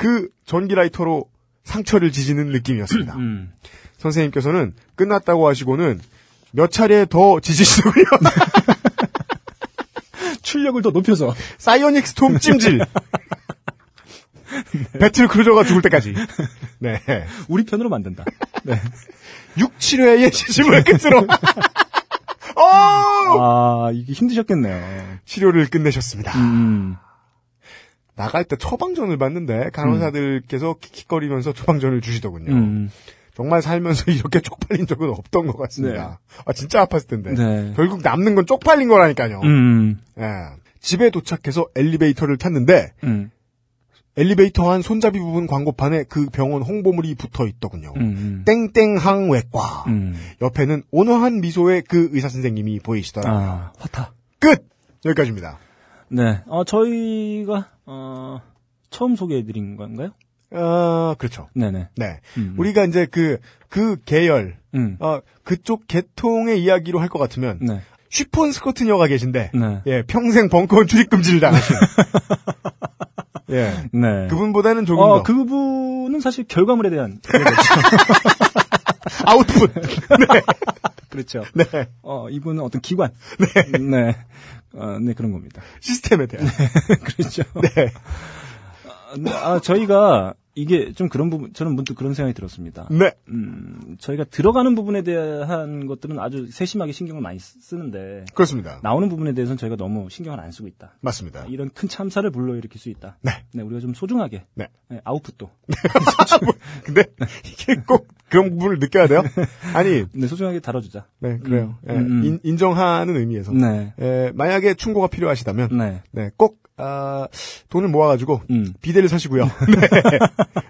그 전기 라이터로 상처를 지지는 느낌이었습니다. 음. 선생님께서는 끝났다고 하시고는 몇 차례 더 지지시더군요. [LAUGHS] 출력을 더 높여서. psionic storm 찜질. battlecruiser가 죽을 때까지. 네. [LAUGHS] 우리 편으로 만든다. 네. 6, 7회의 시심을 끝으로. [LAUGHS] 어! 아, 이게 힘드셨겠네요. 치료를 끝내셨습니다. 음. 나갈 때 처방전을 받는데 간호사들께서 킥킥거리면서 처방전을 주시더군요. 음. 정말 살면서 [LAUGHS] 이렇게 쪽팔린 적은 없던 것 같습니다. 아, 진짜 아팠을 텐데. 네. 결국 남는 건 쪽팔린 거라니까요. 음. 예. 집에 도착해서 엘리베이터를 탔는데 음. 엘리베이터 한 손잡이 부분 광고판에 그 병원 홍보물이 붙어 있더군요. 음. 땡땡항 외과. 음. 옆에는 온화한 미소의 그 의사 선생님이 보이시더라고요. 아, 화타. 끝! 여기까지입니다. 네. 어, 저희가, 어, 처음 소개해드린 건가요? 아, 그렇죠. 네네. 네. 음. 우리가 이제 그, 그 계열, 음. 어, 그쪽 계통의 이야기로 할 것 같으면, 네. 쉬폰 스커트녀가 계신데, 네. 예, 평생 벙커원 출입금지를 당하신. [LAUGHS] 예. 네. 그분보다는 조금 어, 더. 그분은 사실 결과물에 대한. [LAUGHS] 아웃풋. [LAUGHS] 그렇죠. 네. 어, 이분은 어떤 기관. 네. 네. 어, 네, 그런 겁니다. 시스템에 대한. 그렇죠. 네. 아, 네, 아, 저희가 이게 좀 그런 부분, 저는 문득 그런 생각이 들었습니다. 네. 음, 저희가 들어가는 부분에 대한 것들은 아주 세심하게 신경을 많이 쓰- 쓰는데, 그렇습니다. 나오는 부분에 대해서는 저희가 너무 신경을 안 쓰고 있다. 맞습니다. 이런 큰 참사를 불러일으킬 수 있다. 네. 우리가 좀 소중하게. 네. 아웃풋도. [LAUGHS] 근데 이게 꼭 그런 부분을 느껴야 돼요? 아니, 네, 소중하게 다뤄주자. 네, 그래요. 음, 예, 음, 음. 인, 정하는 의미에서. 네. 예, 만약에 충고가 필요하시다면, 네. 네, 꼭, 아, 돈을 모아가지고, 음. 비대를 사시고요. [LAUGHS] 네.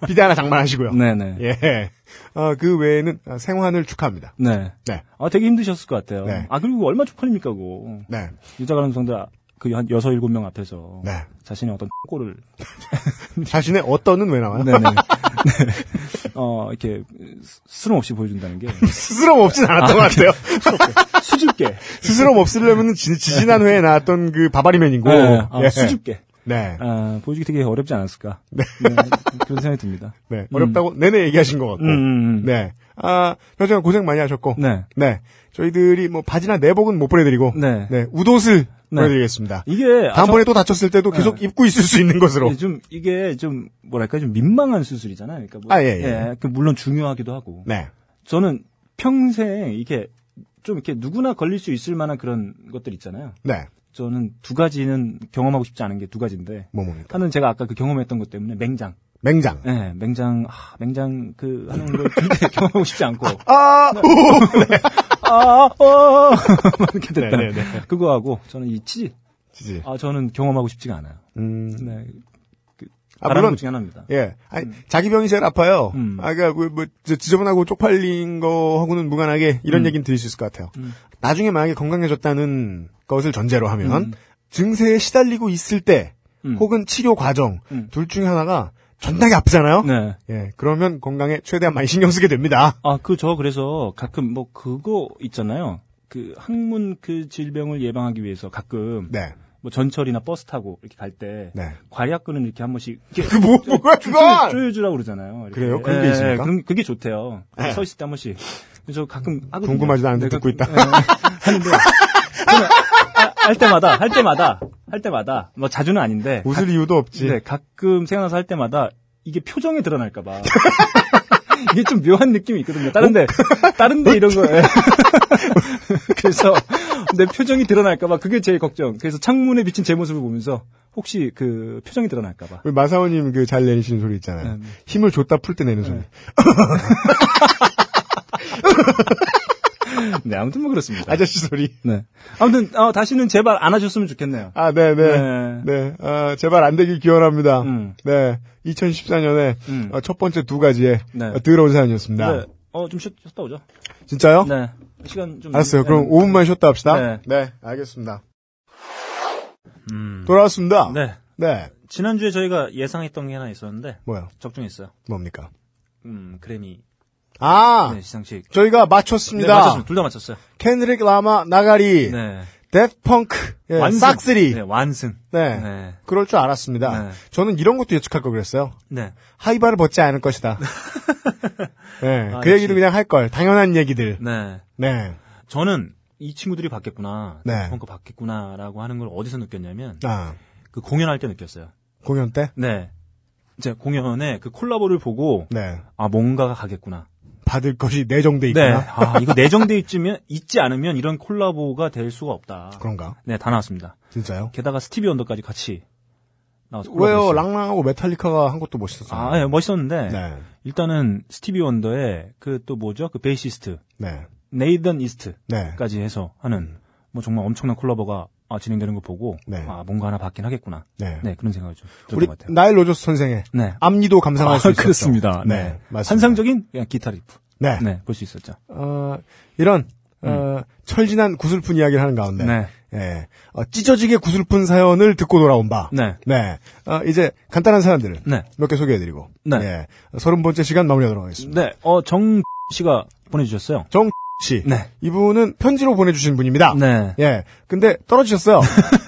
비대 하나 장만하시고요. 네네. 예. 아, 그 외에는 아, 생환을 축하합니다. 네. 네. 아, 되게 힘드셨을 것 같아요. 네. 아, 그리고 얼마 쪽팔립니까, 그거. 네. 유자가람성들 그 한 여섯 일곱 명 앞에서 네. 자신의 어떤 꼴을 [LAUGHS] 자신의 어떤은 왜 나와요? 네네 네. 어 이렇게 스스럼 없이 보여준다는 게 [LAUGHS] 스스럼 없진 않았던 것 같아요. 수줍게 [LAUGHS] 스스럼 없으려면 지, 지난 회에 나왔던 그 바바리맨이고. 네, 아, 예. 수줍게 네. 아, 보여주기 되게 어렵지 않았을까 네. 그런 생각이 듭니다. 네. 어렵다고 내내 얘기하신 것 같고. 음, 음, 음. 네. 아, 여자가 고생 많이 하셨고. 네. 네. 저희들이 뭐 바지나 내복은 못 보내드리고. 네. 네. 웃옷을 네. 보내드리겠습니다. 이게 아, 다음번에 또 다쳤을 때도 계속 네. 입고 있을 수 있는 것으로. 저- 좀 이게 좀 뭐랄까 좀 민망한 수술이잖아요. 그러니까 뭐, 아, 예, 예. 그 물론 중요하기도 하고 네. 저는 평생 이게 좀 이렇게 누구나 걸릴 수 있을 만한 그런 것들 있잖아요. 네. 저는 두 가지는 경험하고 싶지 않은 게 두 가지인데 뭐 뭡니까? 하나는 제가 아까 그 경험했던 것 때문에 맹장. 맹장. 네, 맹장, 아, 맹장 그 하는 걸 굉장히 [LAUGHS] 경험하고 싶지 않고 아, 아, 어, [LAUGHS] 이렇게 됐다. 네, 네, 네. 그거하고 저는 이 치질. 지지. 아, 저는 경험하고 싶지가 않아요. 음, 네, 그 아, 물론 것 중에 하나입니다. 예. 아니, 자기 병이 제일 아파요. 음. 아, 그니까, 뭐, 지저분하고 쪽팔린 거하고는 무관하게 이런 음. 얘기는 드릴 수 있을 것 같아요. 음. 나중에 만약에 건강해졌다는 것을 전제로 하면, 음. 증세에 시달리고 있을 때, 음. 혹은 치료 과정, 음. 둘 중에 하나가 존나게 아프잖아요? 네. 예. 그러면 건강에 최대한 많이 신경 쓰게 됩니다. 아, 그, 저, 그래서 가끔 뭐, 그거 있잖아요. 그, 항문 그 질병을 예방하기 위해서 가끔, 네. 뭐, 전철이나 버스 타고 이렇게 갈 때, 네. 괄약근을 이렇게 한 번씩, 이렇게 그 뭐, 뭐야, 그건! 쪼여주라고 그러잖아요. 이렇게. 그래요? 그런 게 예, 있습니까? 그런- 그게 좋대요. 네. 서 있을 때 한 번씩. 그래서 저 가끔. 궁금하지도 않은데 듣고 있다. 예, 하는데, [LAUGHS] 할 때마다, 할 때마다, 할 때마다, 뭐 자주는 아닌데, 웃을 이유도 없지. 네, 가끔 생각나서 할 때마다 이게 표정에 드러날까 봐. [LAUGHS] 이게 좀 묘한 느낌이 있거든요. 다른데, 다른데 이런 거. 예. [LAUGHS] 그래서 내 표정이 드러날까봐 그게 제일 걱정. 그래서 창문에 비친 제 모습을 보면서 혹시 그 표정이 드러날까봐. 우리 마사오님 그 잘 내리시는 소리 있잖아요. 네. 힘을 줬다 풀 때 내는 소리. [LAUGHS] [LAUGHS] 네, 아무튼 뭐 그렇습니다. 아저씨 소리. 네. 아무튼 어, 다시는 제발 안 하셨으면 좋겠네요. 아, 네, 네. 네. 네. 아, 제발 안 되길 기원합니다. 음. 네. 2014년에 음. 첫 번째 두 가지의 네. 어, 더러운 사연이었습니다. 네. 어, 좀 쉬, 쉬었다 오죠. 진짜요? 네. 시간 좀. 알았어요. 네. 그럼 5분만 쉬었다 합시다. 네. 네, 알겠습니다. 음. 돌아왔습니다. 네. 네. 지난주에 저희가 예상했던 게 하나 있었는데 뭐요? 적중했어요. 뭡니까? 음, 그래미 아, 네, 시상식. 저희가 네, 맞췄습니다. 맞췄습니다. 둘 다 맞췄어요. 켄드릭 라마 나가리, 네. 데프펑크, 예, 완승. 싹스리. 네, 완승. 네. 네. 그럴 줄 알았습니다. 네. 저는 이런 것도 예측할 걸 그랬어요. 네. 하이바를 벗지 않을 것이다. [LAUGHS] 네, 아, 그. 얘기도 그냥 할 걸. 당연한 얘기들. 네. 네. 저는 이 친구들이 받겠구나. 네. 펑크 받겠구나라고 하는 걸 어디서 느꼈냐면 아, 그 공연할 때 느꼈어요. 공연 때? 네. 이제 공연에 그 콜라보를 보고 네. 아 뭔가가 가겠구나. 받을 것이 내정돼 네. 있구나. 아 이거 내정돼 있으면 있지 않으면 이런 콜라보가 될 수가 없다. 그런가? 네, 다 나왔습니다. 진짜요? 게다가 스티비 원더까지 같이 나와서 왜요? 랑랑하고 메탈리카가 한 것도 멋있었잖아요. 아, 예, 멋있었는데 네. 일단은 스티비 원더의 그 또 뭐죠? 그 베이시스트 네. 네이던 이스트까지 네. 해서 하는 뭐 정말 엄청난 콜라보가 아, 진행되는 거 보고 네. 아 뭔가 하나 받긴 하겠구나. 네. 네 그런 생각이 좀 우리 것 같아요. 나일 로저스 선생의 네. 앞니도 감상할 수 있었죠. 그렇습니다. 네. 네. 맞습니다. 환상적인 그냥 기타 리프. 네. 네, 볼 수 있었죠. 어, 이런 어, 철진한 구슬픈 이야기를 하는 가운데 네. 예. 어, 찢어지게 구슬픈 사연을 듣고 돌아온 바. 네. 네. 어, 이제 간단한 사연들을 네. 몇개 소개해드리고. 네. 예. 서른 번째 시간 마무리하도록 하겠습니다. 네. 어, 정 씨가 보내주셨어요. 정 씨. 네. 이분은 편지로 보내주신 분입니다. 네. 예. 근데 떨어지셨어요.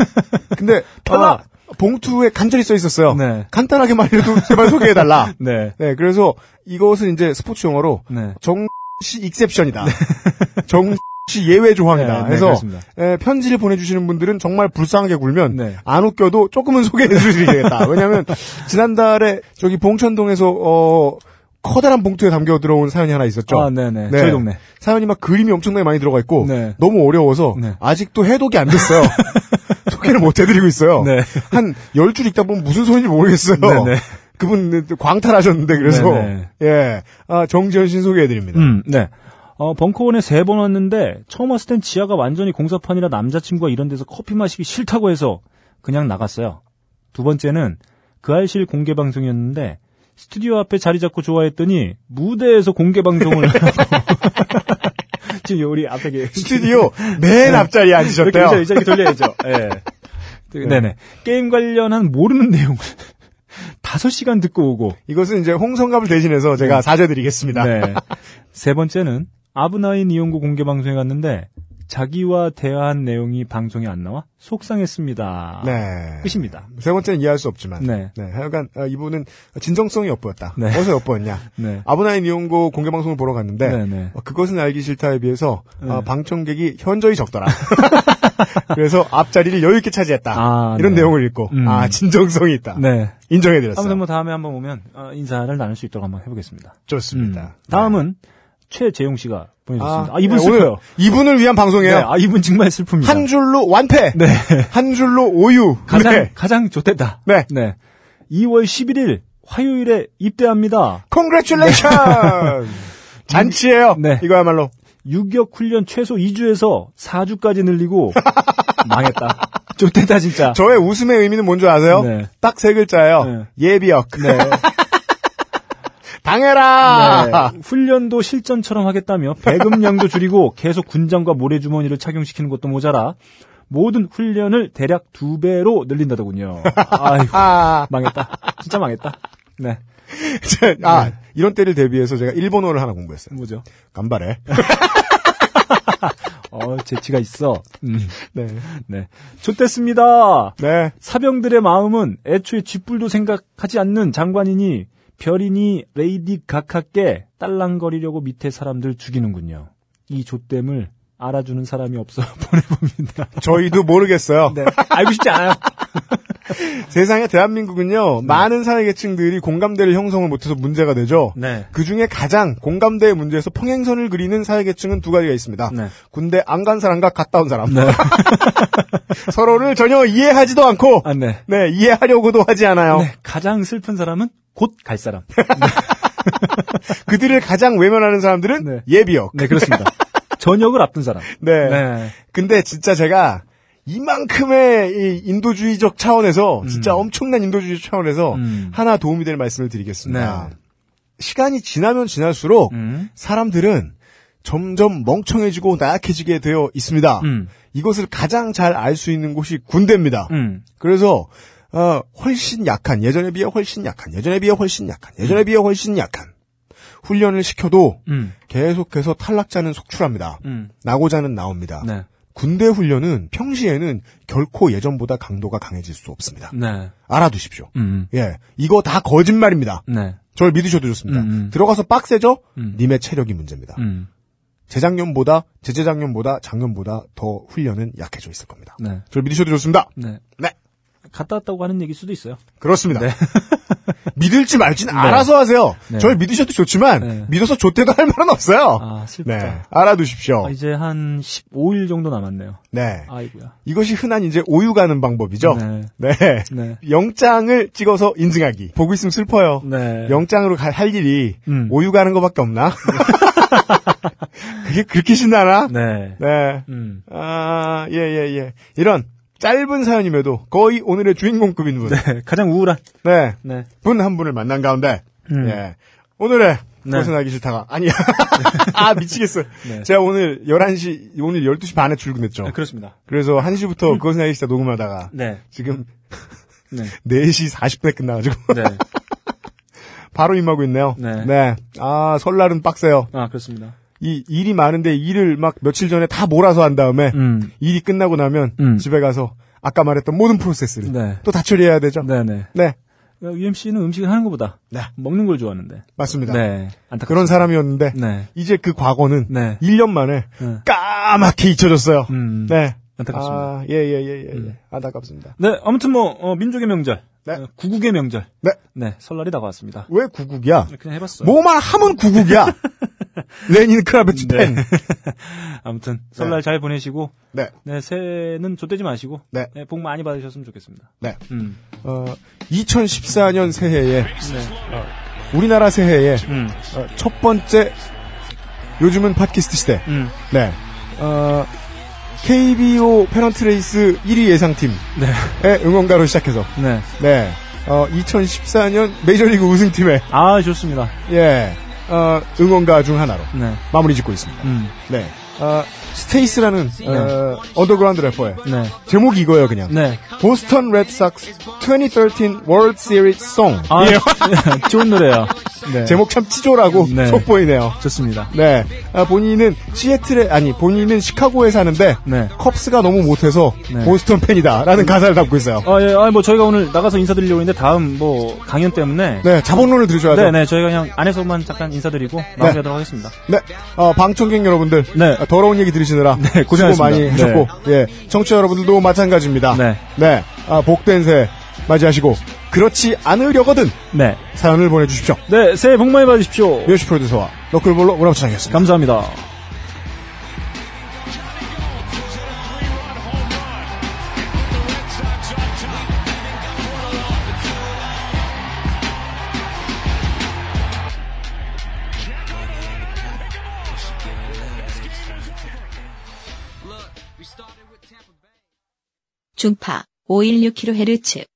[LAUGHS] 근데 탈락 봉투에 간절히 써 있었어요. 네. 간단하게 말해도 [LAUGHS] 제발 소개해달라. 네. 네. 그래서 이것은 이제 스포츠 용어로 네. 정씨 [LAUGHS] 익셉션이다. 정씨 예외 조항이다. 네, 네, 그래서. 에, 편지를 보내주시는 분들은 정말 불쌍하게 굴면 네. 안 웃겨도 조금은 소개해드리겠다. 왜냐하면 지난달에 저기 봉천동에서 어, 커다란 봉투에 담겨 들어온 사연이 하나 있었죠. 아, 네네. 네. 저희 동네. 사연이 막 그림이 엄청나게 많이 들어가 있고 네. 너무 어려워서 네. 아직도 해독이 안 됐어요. [LAUGHS] 소개를 못 해드리고 있어요. 네. 한 열 줄 읽다 보면 무슨 소리인지 모르겠어요. 네네. 그분 광탈하셨는데 그래서 네네. 예 아, 정지현 씨 소개해드립니다. 음, 네. 어, 벙커원에 세 번 왔는데, 처음 왔을 땐 지하가 완전히 공사판이라 남자친구가 이런 데서 커피 마시기 싫다고 해서 그냥 나갔어요. 두 번째는 그 알실 공개 방송이었는데, 스튜디오 앞에 자리 잡고 좋아했더니, 무대에서 공개 방송을 하고, [LAUGHS] [LAUGHS] 지금 우리 앞에 계 스튜디오 맨 앞자리에 이렇게 앉으셨대요. 이렇게, 이렇게 돌려야죠. 예. [LAUGHS] 네네. 게임 관련한 모르는 내용을 다섯 시간 듣고 오고, 이것은 이제 홍성갑을 대신해서 제가 사죄드리겠습니다. 네. 세 번째는 아브나인 이용구 공개 방송에 갔는데 자기와 대화한 내용이 방송에 안 나와 속상했습니다. 네. 끝입니다. 세 번째는 이해할 수 없지만. 네. 하여간 어, 이분은 진정성이 엿보였다. 네. 어디서 엿보였냐. 네. 아브나인 이용고 공개방송을 보러 갔는데 네, 네. 어, 그것은 알기 싫다에 비해서 어, 네. 방청객이 현저히 적더라. [LAUGHS] 그래서 앞자리를 여유 있게 차지했다. 아, 이런 네. 내용을 읽고 음. 아 진정성이 있다. 네. 인정해드렸어요. 아무튼 뭐 다음에 한번 오면 어, 인사를 나눌 수 있도록 한번 해보겠습니다. 좋습니다. 음. 다음은 최재용 씨가 보내주셨습니다. 아, 이분 네, 슬퍼요. 이분을 위한 방송이에요. 네, 아 이분 정말 슬픕니다. 한 줄로 완패. 네. 한 줄로 오유. 가장 네. 가장 좋댔다. 네. 네. 2월 11일 화요일에 입대합니다. Congratulations. [LAUGHS] 잔치예요. 네. 이거야말로. 유격 훈련 최소 2주에서 4주까지 늘리고 [LAUGHS] 망했다. 좋겠다 진짜. 저의 웃음의 의미는 뭔지 아세요? 네. 딱세 글자예요. 네. 예비역. 네. 당해라! 네. [LAUGHS] 훈련도 실전처럼 하겠다며 배급량도 줄이고 계속 군장과 모래주머니를 착용시키는 것도 모자라 모든 훈련을 대략 두 배로 늘린다더군요. [LAUGHS] 아이고 아, 망했다. 진짜 망했다. 네. 제- 아, 이런 때를 대비해서 제가 일본어를 하나 공부했어요. 뭐죠? 간발해. [LAUGHS] 어 재치가 있어. 음. 네. 네. 좋댔습니다. 네. 사병들의 마음은 애초에 쥐뿔도 생각하지 않는 장관이니 별이니 레이디 각하께 딸랑거리려고 밑에 사람들 죽이는군요. 이 좆댐을 알아주는 사람이 없어 [LAUGHS] 보내봅니다. 저희도 모르겠어요. 네. 알고 싶지 않아요. [LAUGHS] 세상에 대한민국은요, 많은 사회계층들이 공감대를 형성을 못해서 문제가 되죠. 네. 그 중에 가장 공감대의 문제에서 평행선을 그리는 사회계층은 두 가지가 있습니다. 네. 군대 안 간 사람과 갔다 온 사람. [LAUGHS] 서로를 전혀 이해하지도 않고, 아, 네. 네, 이해하려고도 하지 않아요. 네. 가장 슬픈 사람은 곧 갈 사람. [LAUGHS] 그들을 가장 외면하는 사람들은 네. 예비역. 네, 그렇습니다. 전역을 앞둔 사람. [LAUGHS] 네. 네. 근데 진짜 제가 이만큼의 이 인도주의적 차원에서 진짜 엄청난 인도주의적 차원에서 음. 하나 도움이 될 말씀을 드리겠습니다. 네. 시간이 지나면 지날수록 음. 사람들은 점점 멍청해지고 나약해지게 되어 있습니다. 음. 이것을 가장 잘 알 수 있는 곳이 군대입니다. 음. 그래서 어, 훨씬 약한 예전에 비해 훨씬 약한 예전에 비해 훨씬 약한 예전에 비해 훨씬 약한 훈련을 시켜도 음. 계속해서 탈락자는 속출합니다. 음. 나고자는 나옵니다. 네. 군대 훈련은 평시에는 결코 예전보다 강도가 강해질 수 없습니다. 네. 알아두십시오. 음. 예, 이거 다 거짓말입니다. 네. 저를 믿으셔도 좋습니다. 음, 음. 들어가서 빡세죠? 음. 님의 체력이 문제입니다. 음. 재작년보다, 재재작년보다, 작년보다 더 훈련은 약해져 있을 겁니다. 네. 저를 믿으셔도 좋습니다. 네. 네. 갔다 왔다고 하는 얘기일 수도 있어요. 그렇습니다. 네. [LAUGHS] 믿을지 말지는 알아서 하세요. 네. 저를 믿으셔도 좋지만, 네. 믿어서 좋대도 할 말은 없어요. 아, 슬프다. 네. 알아두십시오. 아, 이제 한 15일 정도 남았네요. 네. 아이고야. 이것이 흔한 이제 오유 가는 방법이죠. 네. 네. 네. 영장을 찍어서 인증하기. 보고 있으면 슬퍼요. 네. 영장으로 갈, 할 일이 음. 오유 가는 것밖에 없나? [LAUGHS] 그게 그렇게 신나나? 네. 네. 음. 아, 예, 예, 예. 이런 짧은 사연임에도 거의 오늘의 주인공급인 분. 네. 가장 우울한. 네. 네. 분 한 분을 만난 가운데, 음. 예. 오늘의 네. 그것은 하기 싫다가, 아니야. [LAUGHS] 아, 미치겠어요. 네. 제가 오늘 11시, 오늘 12시 반에 출근했죠. 아, 그렇습니다. 그래서 1시부터 그것은 하기 싫다 녹음하다가, 네. 지금 네. [LAUGHS] 4시 40분에 끝나가지고, 네. [LAUGHS] 바로 임하고 있네요. 네. 아, 설날은 빡세요. 아, 그렇습니다. 이 일이 많은데 일을 막 며칠 전에 다 몰아서 한 다음에 음. 일이 끝나고 나면 음. 집에 가서 아까 말했던 모든 프로세스를 네. 또다 처리해야 되죠. 네, 네. 네, UMC는 음식을 하는 것보다 네. 먹는 걸 좋아하는데. 맞습니다. 네. 안타깝습니다. 그런 사람이었는데 네. 이제 그 과거는 네. 1년 만에 네. 까맣게 잊혀졌어요. 음. 네. 안타깝습니다. 아, 예, 예, 예, 예. 예. 음. 안타깝습니다. 네, 아무튼 뭐 어, 민족의 명절, 네. 어, 구국의 명절, 네. 네, 설날이 다가왔습니다. 왜 구국이야? 그냥 해봤어요. 뭐만 하면 구국이야. [LAUGHS] [LAUGHS] 레닌 크라베츠 펜. 네. [LAUGHS] 아무튼 설날 잘 보내시고, 네. 네, 새해는 좆되지 마시고, 네. 복 많이 받으셨으면 좋겠습니다. 네. 음, 어, 2014년 새해에 네, 우리나라 새해에 음, 어, 첫 번째 요즘은 팟캐스트 시대. 음, 네. 어, KBO 페넌트 레이스 1위 예상팀의 네, 응원가로 시작해서 네. 네. 어, 2014년 메이저리그 우승팀의 아, 좋습니다. 예. 어, 응원가 중 하나로 네, 마무리 짓고 있습니다. 음, 네. 어, 스테이스라는 어, 언더그라운드 래퍼의 네, 제목이 이거예요, 그냥. 네. 보스턴 레드삭스 2013 월드 시리즈 song. 아, 예. [LAUGHS] 좋은 노래요. 네, 제목 참 치졸하고 네. [LAUGHS] 속보이네요. 좋습니다. 네. 아, 본인은 시애틀에 아니 본인은 시카고에 사는데 네. 컵스가 너무 못해서 네. 보스턴 팬이다라는 가사를 담고 있어요. 아, 예, 아, 뭐 저희가 오늘 나가서 인사드리려고 했는데 다음 뭐 강연 때문에. 네, 자본론을 들으셔야죠. 네, 네, 저희가 그냥 안에서만 잠깐 인사드리고 마무리하도록 하겠습니다. 네. 어, 방청객 여러분들. 네. 아, 더러운 얘기 들으시느라. 네, 고생하셨습니다. 많이 네. 하셨고. 예. 청취자 여러분들도 마찬가지입니다. 네. 네. 아, 복된 새 맞이하시고. 그렇지 않으려거든 네. 사연을 보내주십시오. 네, 새해 복 많이 받으십시오. 뮤시 프로듀서와 너클볼로 문화부장이었습니다. 감사합니다. 중파 516kHz,